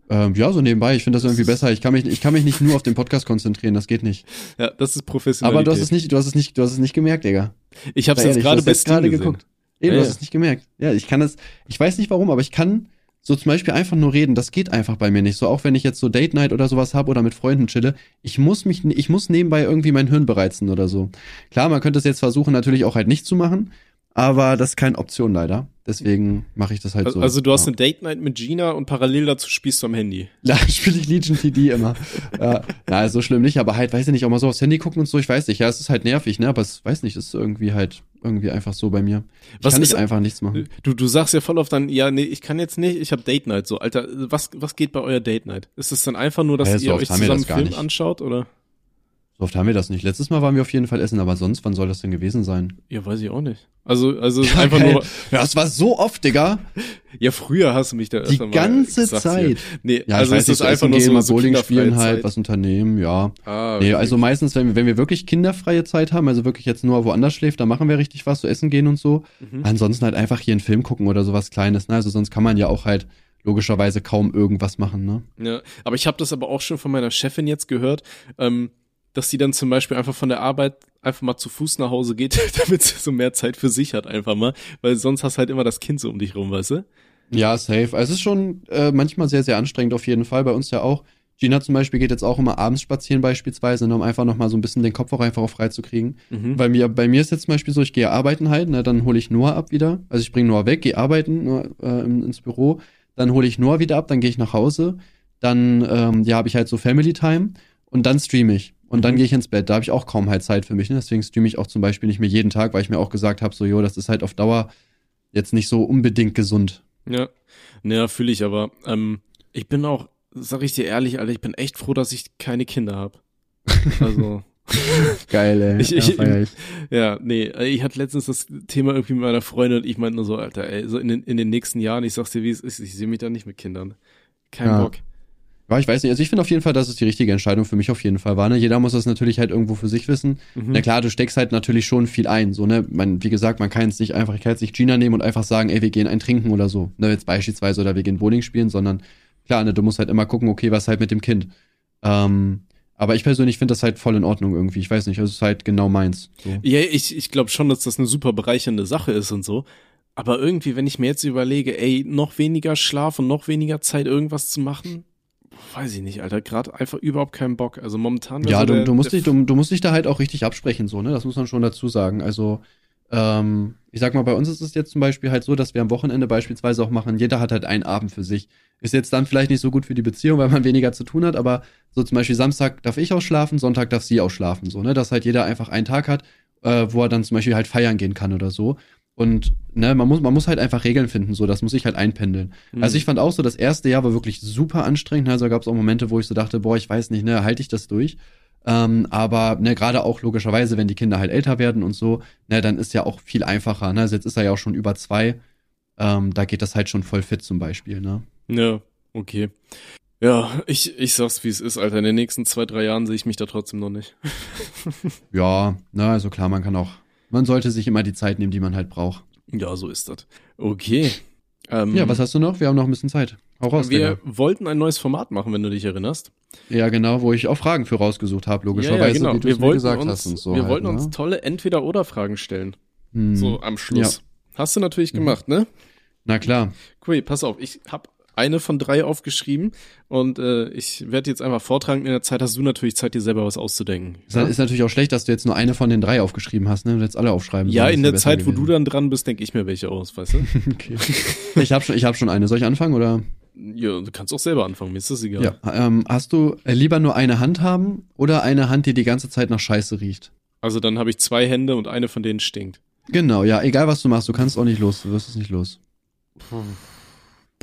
Ähm, ja, so nebenbei. Ich finde das irgendwie besser. Ich kann mich, ich kann mich nicht nur auf den Podcast konzentrieren. Das geht nicht. Ja, das ist professionell. Aber du hast es nicht, du hast es nicht, du hast es nicht gemerkt, Digga. Ich habe es jetzt gerade bis gerade geguckt. Eben, ja, du hast es nicht gemerkt. Ja, ich kann das. Ich weiß nicht warum, aber ich kann so zum Beispiel einfach nur reden. Das geht einfach bei mir nicht. So auch wenn ich jetzt so Date Night oder sowas habe oder mit Freunden chille, ich muss mich, ich muss nebenbei irgendwie mein Hirn bereizen oder so. Klar, man könnte es jetzt versuchen, natürlich auch halt nicht zu machen, aber das ist keine Option leider. Deswegen mache ich das halt also, so. Also du hast ja. eine Date Night mit Gina und parallel dazu spielst du am Handy. Ja, spiele ich Legion TD immer. ja, na, so schlimm nicht, aber halt, weiß ich nicht, auch mal so aufs Handy gucken und so, ich weiß nicht. Ja, es ist halt nervig, ne, aber es weiß nicht, es ist irgendwie halt irgendwie einfach so bei mir. Ich was kann nicht einfach nichts machen. Du, du sagst ja voll oft dann, ja, nee, ich kann jetzt nicht, ich habe Date Night so. Alter, was was geht bei euer Date Night? Ist es dann einfach nur, dass ja, so ihr euch zusammen Film anschaut oder? So oft haben wir das nicht. Letztes Mal waren wir auf jeden Fall essen, aber sonst, wann soll das denn gewesen sein? Ja, weiß ich auch nicht. Also, also ja, einfach geil. nur. Ja, das war so oft, Digga. Ja, früher hast du mich da Die ganze Zeit. Hier. Nee, ja, also ist das so einfach nur so, mal so Bowling spielen halt, Zeit. was unternehmen, ja. Ah. Nee, also meistens, wenn wir, wenn wir wirklich kinderfreie Zeit haben, also wirklich jetzt nur woanders schläft, dann machen wir richtig was, so essen gehen und so. Mhm. Ansonsten halt einfach hier einen Film gucken oder sowas Kleines, ne? Also sonst kann man ja auch halt logischerweise kaum irgendwas machen, ne? Ja, aber ich habe das aber auch schon von meiner Chefin jetzt gehört, ähm, dass sie dann zum Beispiel einfach von der Arbeit einfach mal zu Fuß nach Hause geht, damit sie so mehr Zeit für sich hat, einfach mal. Weil sonst hast halt immer das Kind so um dich rum, weißt du? Ja, safe. Also es ist schon äh, manchmal sehr, sehr anstrengend auf jeden Fall. Bei uns ja auch. Gina zum Beispiel geht jetzt auch immer abends spazieren beispielsweise, ne, um einfach nochmal so ein bisschen den Kopf auch einfach auch frei zu kriegen. Mhm. Weil mir, bei mir ist jetzt zum Beispiel so, ich gehe arbeiten halt, ne, dann hole ich Noah ab wieder. Also ich bringe Noah weg, gehe arbeiten Noah, äh, ins Büro, dann hole ich Noah wieder ab, dann gehe ich nach Hause, dann ähm, ja, habe ich halt so Family Time und dann streame ich. Und dann mhm. gehe ich ins Bett. Da habe ich auch kaum halt Zeit für mich. Ne? Deswegen streame ich auch zum Beispiel nicht mehr jeden Tag, weil ich mir auch gesagt habe, so, jo, das ist halt auf Dauer jetzt nicht so unbedingt gesund. Ja, naja, fühle ich aber. Ähm, ich bin auch, sag ich dir ehrlich, Alter, ich bin echt froh, dass ich keine Kinder habe. Also. Geil, ey. Ich, ich, ja, ich. ja, nee, ich hatte letztens das Thema irgendwie mit meiner Freundin und ich meinte nur so, Alter, ey, so in den, in den nächsten Jahren, ich sag's dir, wie es ist, ich sehe mich da nicht mit Kindern. Kein ja. Bock. Ja, ich weiß nicht. Also ich finde auf jeden Fall, dass es die richtige Entscheidung für mich auf jeden Fall war. Ne? Jeder muss das natürlich halt irgendwo für sich wissen. Mhm. Na klar, du steckst halt natürlich schon viel ein. So, ne? Man, wie gesagt, man kann jetzt nicht einfach, ich kann jetzt nicht Gina nehmen und einfach sagen, ey, wir gehen ein Trinken oder so. Ne? Jetzt beispielsweise oder wir gehen Bowling spielen, sondern klar, ne, du musst halt immer gucken, okay, was halt mit dem Kind. Ähm, aber ich persönlich finde das halt voll in Ordnung irgendwie. Ich weiß nicht, es ist halt genau meins. So. Ja, ich, ich glaube schon, dass das eine super bereichernde Sache ist und so. Aber irgendwie, wenn ich mir jetzt überlege, ey, noch weniger Schlaf und noch weniger Zeit, irgendwas zu machen, weiß ich nicht, Alter, gerade einfach überhaupt keinen Bock. Also momentan. Ja, so du, der, du, musst dich, du, du musst dich da halt auch richtig absprechen, so, ne? Das muss man schon dazu sagen. Also, ähm, ich sag mal, bei uns ist es jetzt zum Beispiel halt so, dass wir am Wochenende beispielsweise auch machen, jeder hat halt einen Abend für sich. Ist jetzt dann vielleicht nicht so gut für die Beziehung, weil man weniger zu tun hat, aber so zum Beispiel Samstag darf ich ausschlafen, Sonntag darf sie ausschlafen, so, ne? Dass halt jeder einfach einen Tag hat, äh, wo er dann zum Beispiel halt feiern gehen kann oder so. Und ne, man muss, man muss halt einfach Regeln finden, so, das muss ich halt einpendeln. Mhm. Also ich fand auch so, das erste Jahr war wirklich super anstrengend. Also gab es auch Momente, wo ich so dachte, boah, ich weiß nicht, ne, halte ich das durch? Ähm, aber ne, gerade auch logischerweise, wenn die Kinder halt älter werden und so, ne, dann ist ja auch viel einfacher. Ne? Also jetzt ist er ja auch schon über zwei. Ähm, da geht das halt schon voll fit zum Beispiel, ne? Ja, okay. Ja, ich, ich sag's, wie es ist, Alter. In den nächsten zwei, drei Jahren sehe ich mich da trotzdem noch nicht. ja, na, also klar, man kann auch man sollte sich immer die Zeit nehmen, die man halt braucht. Ja, so ist das. Okay. Ähm, ja, was hast du noch? Wir haben noch ein bisschen Zeit. Hau raus. Wir Digga. wollten ein neues Format machen, wenn du dich erinnerst. Ja, genau, wo ich auch Fragen für rausgesucht habe, logischerweise, ja, ja, genau. wie du mir gesagt uns, hast und so. Wir halt, wollten ne? uns tolle Entweder-Oder-Fragen stellen. Hm. So am Schluss. Ja. Hast du natürlich hm. gemacht, ne? Na klar. Cool, pass auf, ich habe eine von drei aufgeschrieben und äh, ich werde jetzt einfach vortragen. In der Zeit hast du natürlich Zeit, dir selber was auszudenken. Das ja? ist natürlich auch schlecht, dass du jetzt nur eine von den drei aufgeschrieben hast, ne? Du jetzt alle aufschreiben. Ja, in der Zeit, gewesen. wo du dann dran bist, denke ich mir welche aus, weißt du? okay. Ich habe schon, ich hab schon eine. Soll ich anfangen oder? Ja, du kannst auch selber anfangen, mir ist das egal. Ja, ähm, hast du äh, lieber nur eine Hand haben oder eine Hand, die die ganze Zeit nach Scheiße riecht? Also dann habe ich zwei Hände und eine von denen stinkt. Genau, ja, egal was du machst, du kannst auch nicht los, du wirst es nicht los.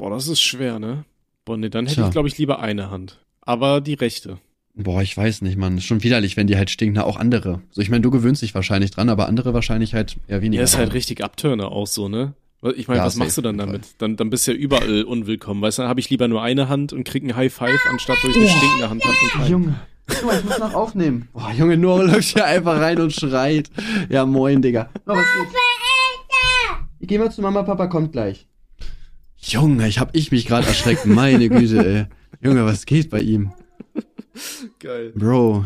Boah, das ist schwer, ne? Boah, nee, dann hätte Tja. ich, glaube ich, lieber eine Hand. Aber die rechte. Boah, ich weiß nicht, Mann. Ist schon widerlich, wenn die halt stinken. Na, auch andere. So, ich meine, du gewöhnst dich wahrscheinlich dran, aber andere wahrscheinlich halt eher weniger. Ja, ist halt richtig Abturner auch so, ne? Ich meine, Ja, was machst du dann damit? Dann, dann bist du ja überall unwillkommen. Weißt du, dann habe ich lieber nur eine Hand und krieg ein High Five, anstatt ich eine stinkende Hand habe. Junge. Mal, ich muss noch aufnehmen. Boah, Junge, Nora läuft hier einfach rein und schreit. Ja, moin, Digga. Oh, was geht? Ich geh mal zu Mama, Papa kommt gleich. Junge, ich hab ich mich gerade erschreckt. Meine Güte, ey. Junge, was geht bei ihm? Geil. Bro.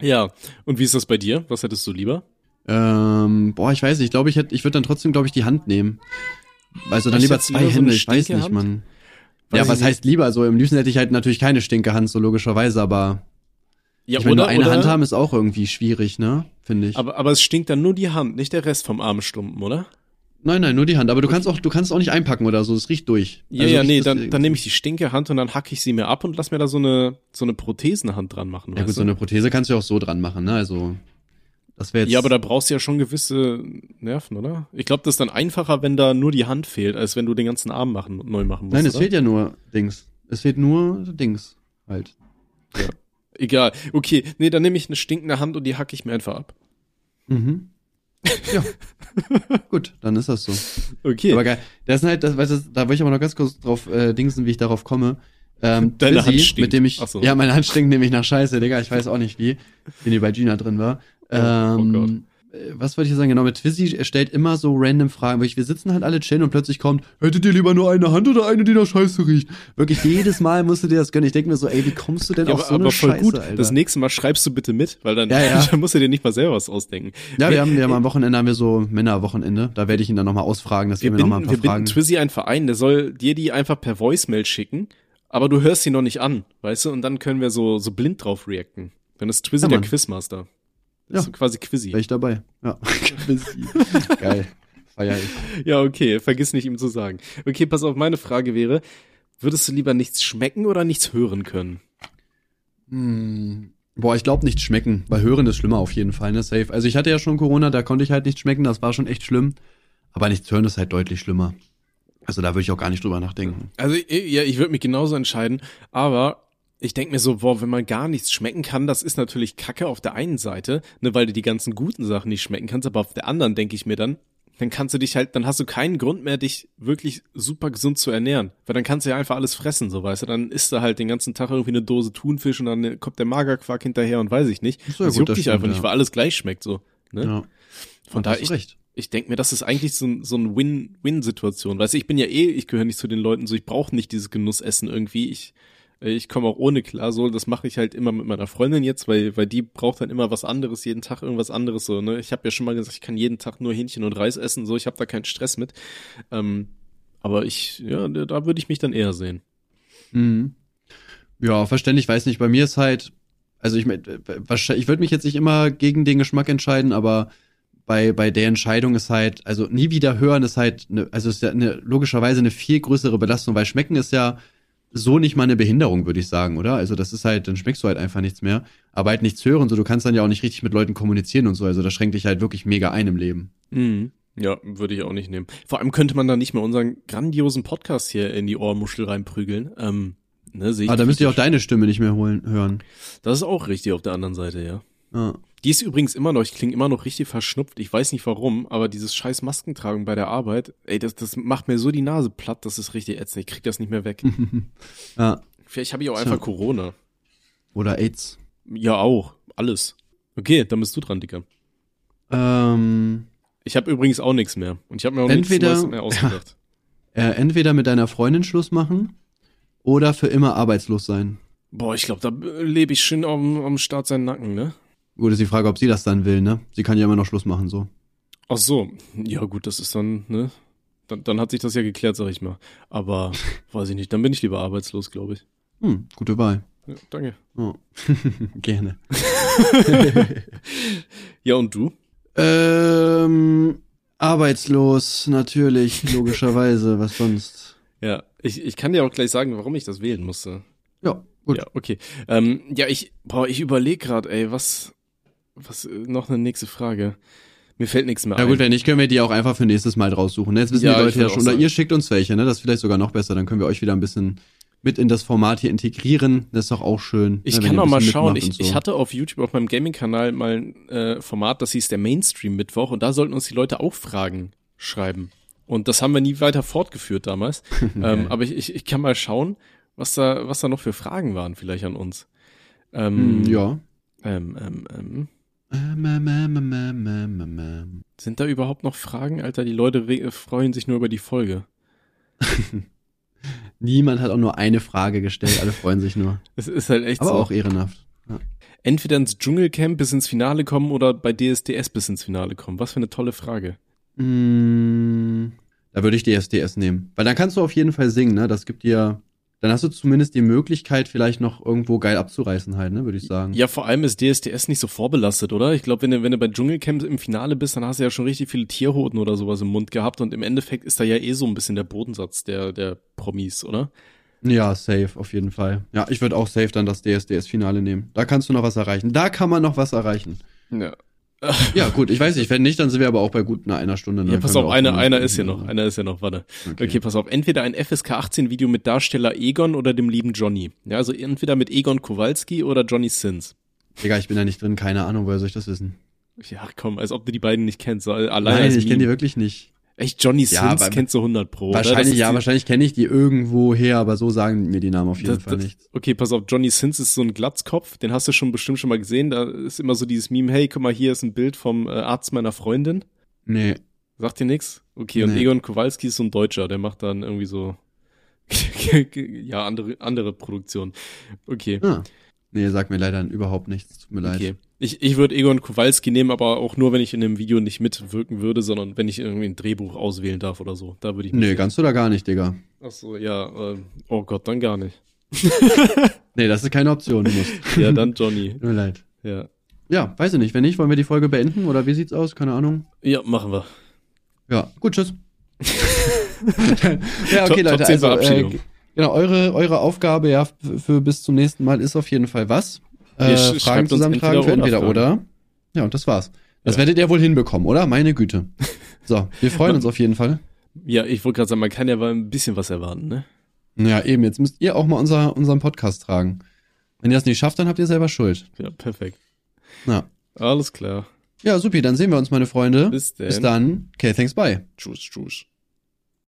Ja, und wie ist das bei dir? Was hättest du lieber? Ähm, boah, ich weiß nicht. Ich glaube, ich hätte, ich würde dann trotzdem, glaube ich, die Hand nehmen. Also dann lieber zwei lieber so Hände, eine ich weiß nicht? Mann. Weiß ja, was nicht. heißt lieber? Also im liebsten hätte ich halt natürlich keine Stinkehand, so logischerweise, aber Ja, ich meine, nur eine Hand haben ist auch irgendwie schwierig, ne? Finde ich. Aber, aber es stinkt dann nur die Hand, nicht der Rest vom Armstumpen, oder? Nein, nein, nur die Hand. Aber du kannst auch, du kannst auch nicht einpacken oder so. Es riecht durch. Ja, Also ja, nee, dann, dann nehme ich die stinke Hand und dann hacke ich sie mir ab und lass mir da so eine, so eine Prothesenhand dran machen. Ja gut, weißt so du? eine Prothese kannst du ja auch so dran machen, ne? Also das wäre jetzt. ja, aber da brauchst du ja schon gewisse Nerven, oder? Ich glaube, das ist dann einfacher, wenn da nur die Hand fehlt, als wenn du den ganzen Arm machen, neu machen musst. Nein, es oder? fehlt ja nur Dings. Es fehlt nur Dings halt. Egal. Okay, nee, dann nehme ich eine stinkende Hand und die hacke ich mir einfach ab. Mhm. Ja. gut, dann ist das so. Okay. Aber geil. Das ist halt, das, weißt du, da will ich aber noch ganz kurz drauf äh, dingsen, wie ich darauf komme. Ähm, Deine Twizzy, Hand stinkt. mit dem ich, so. ja, meine Hand stinkt nämlich nach Scheiße, Digga. Ich weiß auch nicht wie, wenn die bei Gina drin war. Oh, Ähm, oh Gott. Äh, Was wollte ich sagen? Genau, mit Twizzy er stellt immer so random Fragen. Wirklich, wir sitzen halt alle chillen und plötzlich kommt, hättet ihr lieber nur eine Hand oder eine, die nach Scheiße riecht? Wirklich, jedes Mal musst du dir das gönnen. Ich denke mir so, ey, wie kommst du denn ja, auf aber, so eine aber voll Scheiße, gut. Alter? Das nächste Mal schreibst du bitte mit, weil dann, Ja, ja. dann musst du dir nicht mal selber was ausdenken. ja, wir haben, wir haben am Wochenende haben wir so Männerwochenende. Da werde ich ihn dann nochmal ausfragen, dass wir wir mir nochmal ein paar wir Fragen. binden Twizzy einen Verein, der soll dir die einfach per Voicemail schicken, aber du hörst sie noch nicht an, weißt du, und dann können wir so, so blind drauf reacten. Dann ist Twizzy Ja, der. Quizmaster. Das Ja. ist quasi Quizzy. Wäre ich dabei. Ja. Geil. Feier ich. Ja, okay, vergiss nicht ihm zu sagen. Okay, pass auf, meine Frage wäre, würdest du lieber nichts schmecken oder nichts hören können? Hm. Boah, ich glaube nicht schmecken, weil hören ist schlimmer auf jeden Fall, ne? Safe. Also ich hatte ja schon Corona, da konnte ich halt nicht schmecken, das war schon echt schlimm. Aber nichts hören ist halt deutlich schlimmer. Also da würde ich auch gar nicht drüber nachdenken. Also ich- ja, ich würde mich genauso entscheiden, aber ich denk mir so, boah, wenn man gar nichts schmecken kann, das ist natürlich Kacke auf der einen Seite, ne, weil du die ganzen guten Sachen nicht schmecken kannst, aber auf der anderen denke ich mir dann, dann kannst du dich halt, dann hast du keinen Grund mehr, dich wirklich super gesund zu ernähren, weil dann kannst du ja einfach alles fressen, so weißt du, dann isst du halt den ganzen Tag irgendwie eine Dose Thunfisch und dann kommt der Magerquark hinterher und weiß ich nicht. Das gut, juckt das dich stimmt, einfach nicht, ja. weil alles gleich schmeckt so. Ne? Ja. Von Da daher, ich, recht. ich denke mir, das ist eigentlich so ein, so ein Win-Win-Situation. Weißt du, ich bin ja eh, ich gehöre nicht zu den Leuten so, ich brauche nicht dieses Genussessen irgendwie. Ich, ich komme auch ohne klar, so, das mache ich halt immer mit meiner Freundin jetzt, weil, weil die braucht dann immer was anderes, jeden Tag irgendwas anderes so, ne? Ich habe ja schon mal gesagt, ich kann jeden Tag nur Hähnchen und Reis essen, so, ich habe da keinen Stress mit. Ähm, aber ich, ja, da würde ich mich dann eher sehen. Mhm. Ja, verständlich, weiß nicht. Bei mir ist halt, also ich, äh, ich würde mich jetzt nicht immer gegen den Geschmack entscheiden, aber bei, bei der Entscheidung ist halt, also nie wieder hören ist halt, eine, also ist ja eine, logischerweise eine viel größere Belastung, weil schmecken ist ja so nicht mal eine Behinderung, würde ich sagen, oder? Also das ist halt, dann schmeckst du halt einfach nichts mehr. Aber halt nichts hören, so du kannst dann ja auch nicht richtig mit Leuten kommunizieren und so. Also das schränkt dich halt wirklich mega ein im Leben. Mhm. Ja, würde ich auch nicht nehmen. Vor allem könnte man da nicht mal unseren grandiosen Podcast hier in die Ohrmuschel reinprügeln. Ähm, ne, sehe ich Aber da müsst ihr auch deine Stimme nicht mehr holen, hören. Das ist auch richtig auf der anderen Seite, ja. Ja. Die ist übrigens immer noch, ich klinge immer noch richtig verschnupft. Ich weiß nicht warum, aber dieses scheiß Maskentragen bei der Arbeit, ey, das, das macht mir so die Nase platt, das ist richtig ätzend. Ich krieg das nicht mehr weg. ja. Vielleicht habe ich auch Tja. einfach Corona. Oder AIDS. Ja, auch. Alles. Okay, dann bist du dran, Dicker. Ähm, Ich habe übrigens auch nichts mehr. Und ich habe mir auch Entweder- nichts mehr ausgedacht. äh, entweder mit deiner Freundin Schluss machen oder für immer arbeitslos sein. Boah, ich glaube, da lebe ich schön am, am Start seinen Nacken, ne? Gut, ist die Frage, ob sie das dann will, ne? Sie kann ja immer noch Schluss machen, so. Ach so. Ja, gut, das ist dann, ne? Dann, dann hat sich das ja geklärt, sag ich mal. Aber weiß ich nicht, dann bin ich lieber arbeitslos, glaube ich. Hm, gute Wahl. Ja, danke. Oh. Gerne. Ja, und du? Ähm, arbeitslos, natürlich, logischerweise, was sonst? Ja, ich, ich kann dir auch gleich sagen, warum ich das wählen musste. Ja, gut. Ja, okay. Ähm, ja, ich, boah, ich überlege gerade, ey, was, was, äh, noch eine nächste Frage. Mir fällt nichts mehr Ja ein. gut, wenn nicht, können wir die auch einfach für nächstes Mal raussuchen. Ne? Jetzt wissen Ja, die Leute ja schon. Oder ihr schickt uns welche, ne? Das ist vielleicht sogar noch besser. Dann können wir euch wieder ein bisschen mit in das Format hier integrieren. Das ist doch auch schön. Ich ne, kann auch mal schauen. Ich, so. ich hatte auf YouTube auf meinem Gaming-Kanal mal ein äh, Format, das hieß der Mainstream-Mittwoch und da sollten uns die Leute auch Fragen schreiben. Und das haben wir nie weiter fortgeführt damals. ähm, aber ich, ich, ich kann mal schauen, was da, was da noch für Fragen waren vielleicht an uns. Ähm, Hm, ja. ähm, ähm, ähm. Sind da überhaupt noch Fragen? Alter, die Leute re- freuen sich nur über die Folge. Niemand hat auch nur eine Frage gestellt, alle freuen sich nur. Es ist halt echt Aber so. auch ehrenhaft. Entweder ins Dschungelcamp bis ins Finale kommen oder bei DSDS bis ins Finale kommen. Was für eine tolle Frage. Mm, Da würde ich DSDS nehmen. Weil dann kannst du auf jeden Fall singen, ne? Das gibt dir. Dann hast du zumindest die Möglichkeit, vielleicht noch irgendwo geil abzureißen, halt, ne, würde ich sagen. Ja, vor allem ist DSDS nicht so vorbelastet, oder? Ich glaube, wenn du, wenn du bei Dschungelcamp im Finale bist, dann hast du ja schon richtig viele Tierhoden oder sowas im Mund gehabt und im Endeffekt ist da ja eh so ein bisschen der Bodensatz der, der Promis, oder? Ja, safe, auf jeden Fall. Ja, ich würde auch safe dann das DSDS-Finale nehmen. Da kannst du noch was erreichen. Da kann man noch was erreichen. Ja. Ja, gut, ich weiß nicht, wenn nicht, dann sind wir aber auch bei gut einer Stunde. ne? Ja, pass auf, einer, einer ist ja noch, einer ist ja noch, warte. Okay. pass auf, entweder ein FSK 18 Video mit Darsteller Egon oder dem lieben Johnny. Ja, also entweder mit Egon Kowalski oder Johnny Sins. Digga, ich bin da nicht drin, keine Ahnung, woher soll ich das wissen? Ja, komm, als ob du die beiden nicht kennst. Allein Nein, ich kenne die wirklich nicht. Echt, Johnny Ja, Sins kennst du 100 pro. wahrscheinlich, ja, wahrscheinlich kenne ich die irgendwo her, aber so sagen mir die Namen auf jeden Das, Fall das, nichts. okay, pass auf, Johnny Sins ist so ein Glatzkopf, den hast du schon bestimmt schon mal gesehen. Da ist immer so dieses Meme, hey, guck mal, hier ist ein Bild vom äh, Arzt meiner Freundin. Nee. Sagt dir nix? Okay, und Nee. Egon Kowalski ist so ein Deutscher, der macht dann irgendwie so, ja, andere, andere Produktion. Okay, Ah. Nee, sagt mir leider überhaupt nichts. Tut mir leid. Ich, ich würde Egon Kowalski nehmen, aber auch nur, wenn ich in dem Video nicht mitwirken würde, sondern wenn ich irgendwie ein Drehbuch auswählen darf oder so. Da würde ich Nee, ganz oder gar nicht, Digga. Ach so, ja, äh, oh Gott, dann gar nicht. Nee, das ist keine Option, du musst. Ja, dann Johnny. Tut mir leid. Ja. Ja, weiß ich nicht. Wenn nicht, wollen wir die Folge beenden oder wie sieht's aus? Keine Ahnung. Ja, machen wir. Ja, gut, tschüss. ja, okay, Top- Leute, Top 10 also äh, genau, eure, eure Aufgabe ja für bis zum nächsten Mal ist auf jeden Fall was? Äh, Fragen zusammentragen für entweder entweder oder oder. Ja, und das war's. Das Ja. werdet ihr wohl hinbekommen, oder? Meine Güte. So, wir freuen uns auf jeden Fall. Ja, ich wollte gerade sagen, man kann ja mal ein bisschen was erwarten, ne? Ja, eben, jetzt müsst ihr auch mal unser, unseren Podcast tragen. Wenn ihr das nicht schafft, dann habt ihr selber Schuld. Ja, perfekt. Ja. Alles klar. Ja, supi, dann sehen wir uns, meine Freunde. Bis denn. Bis dann. Okay, thanks, bye. Tschüss, tschüss.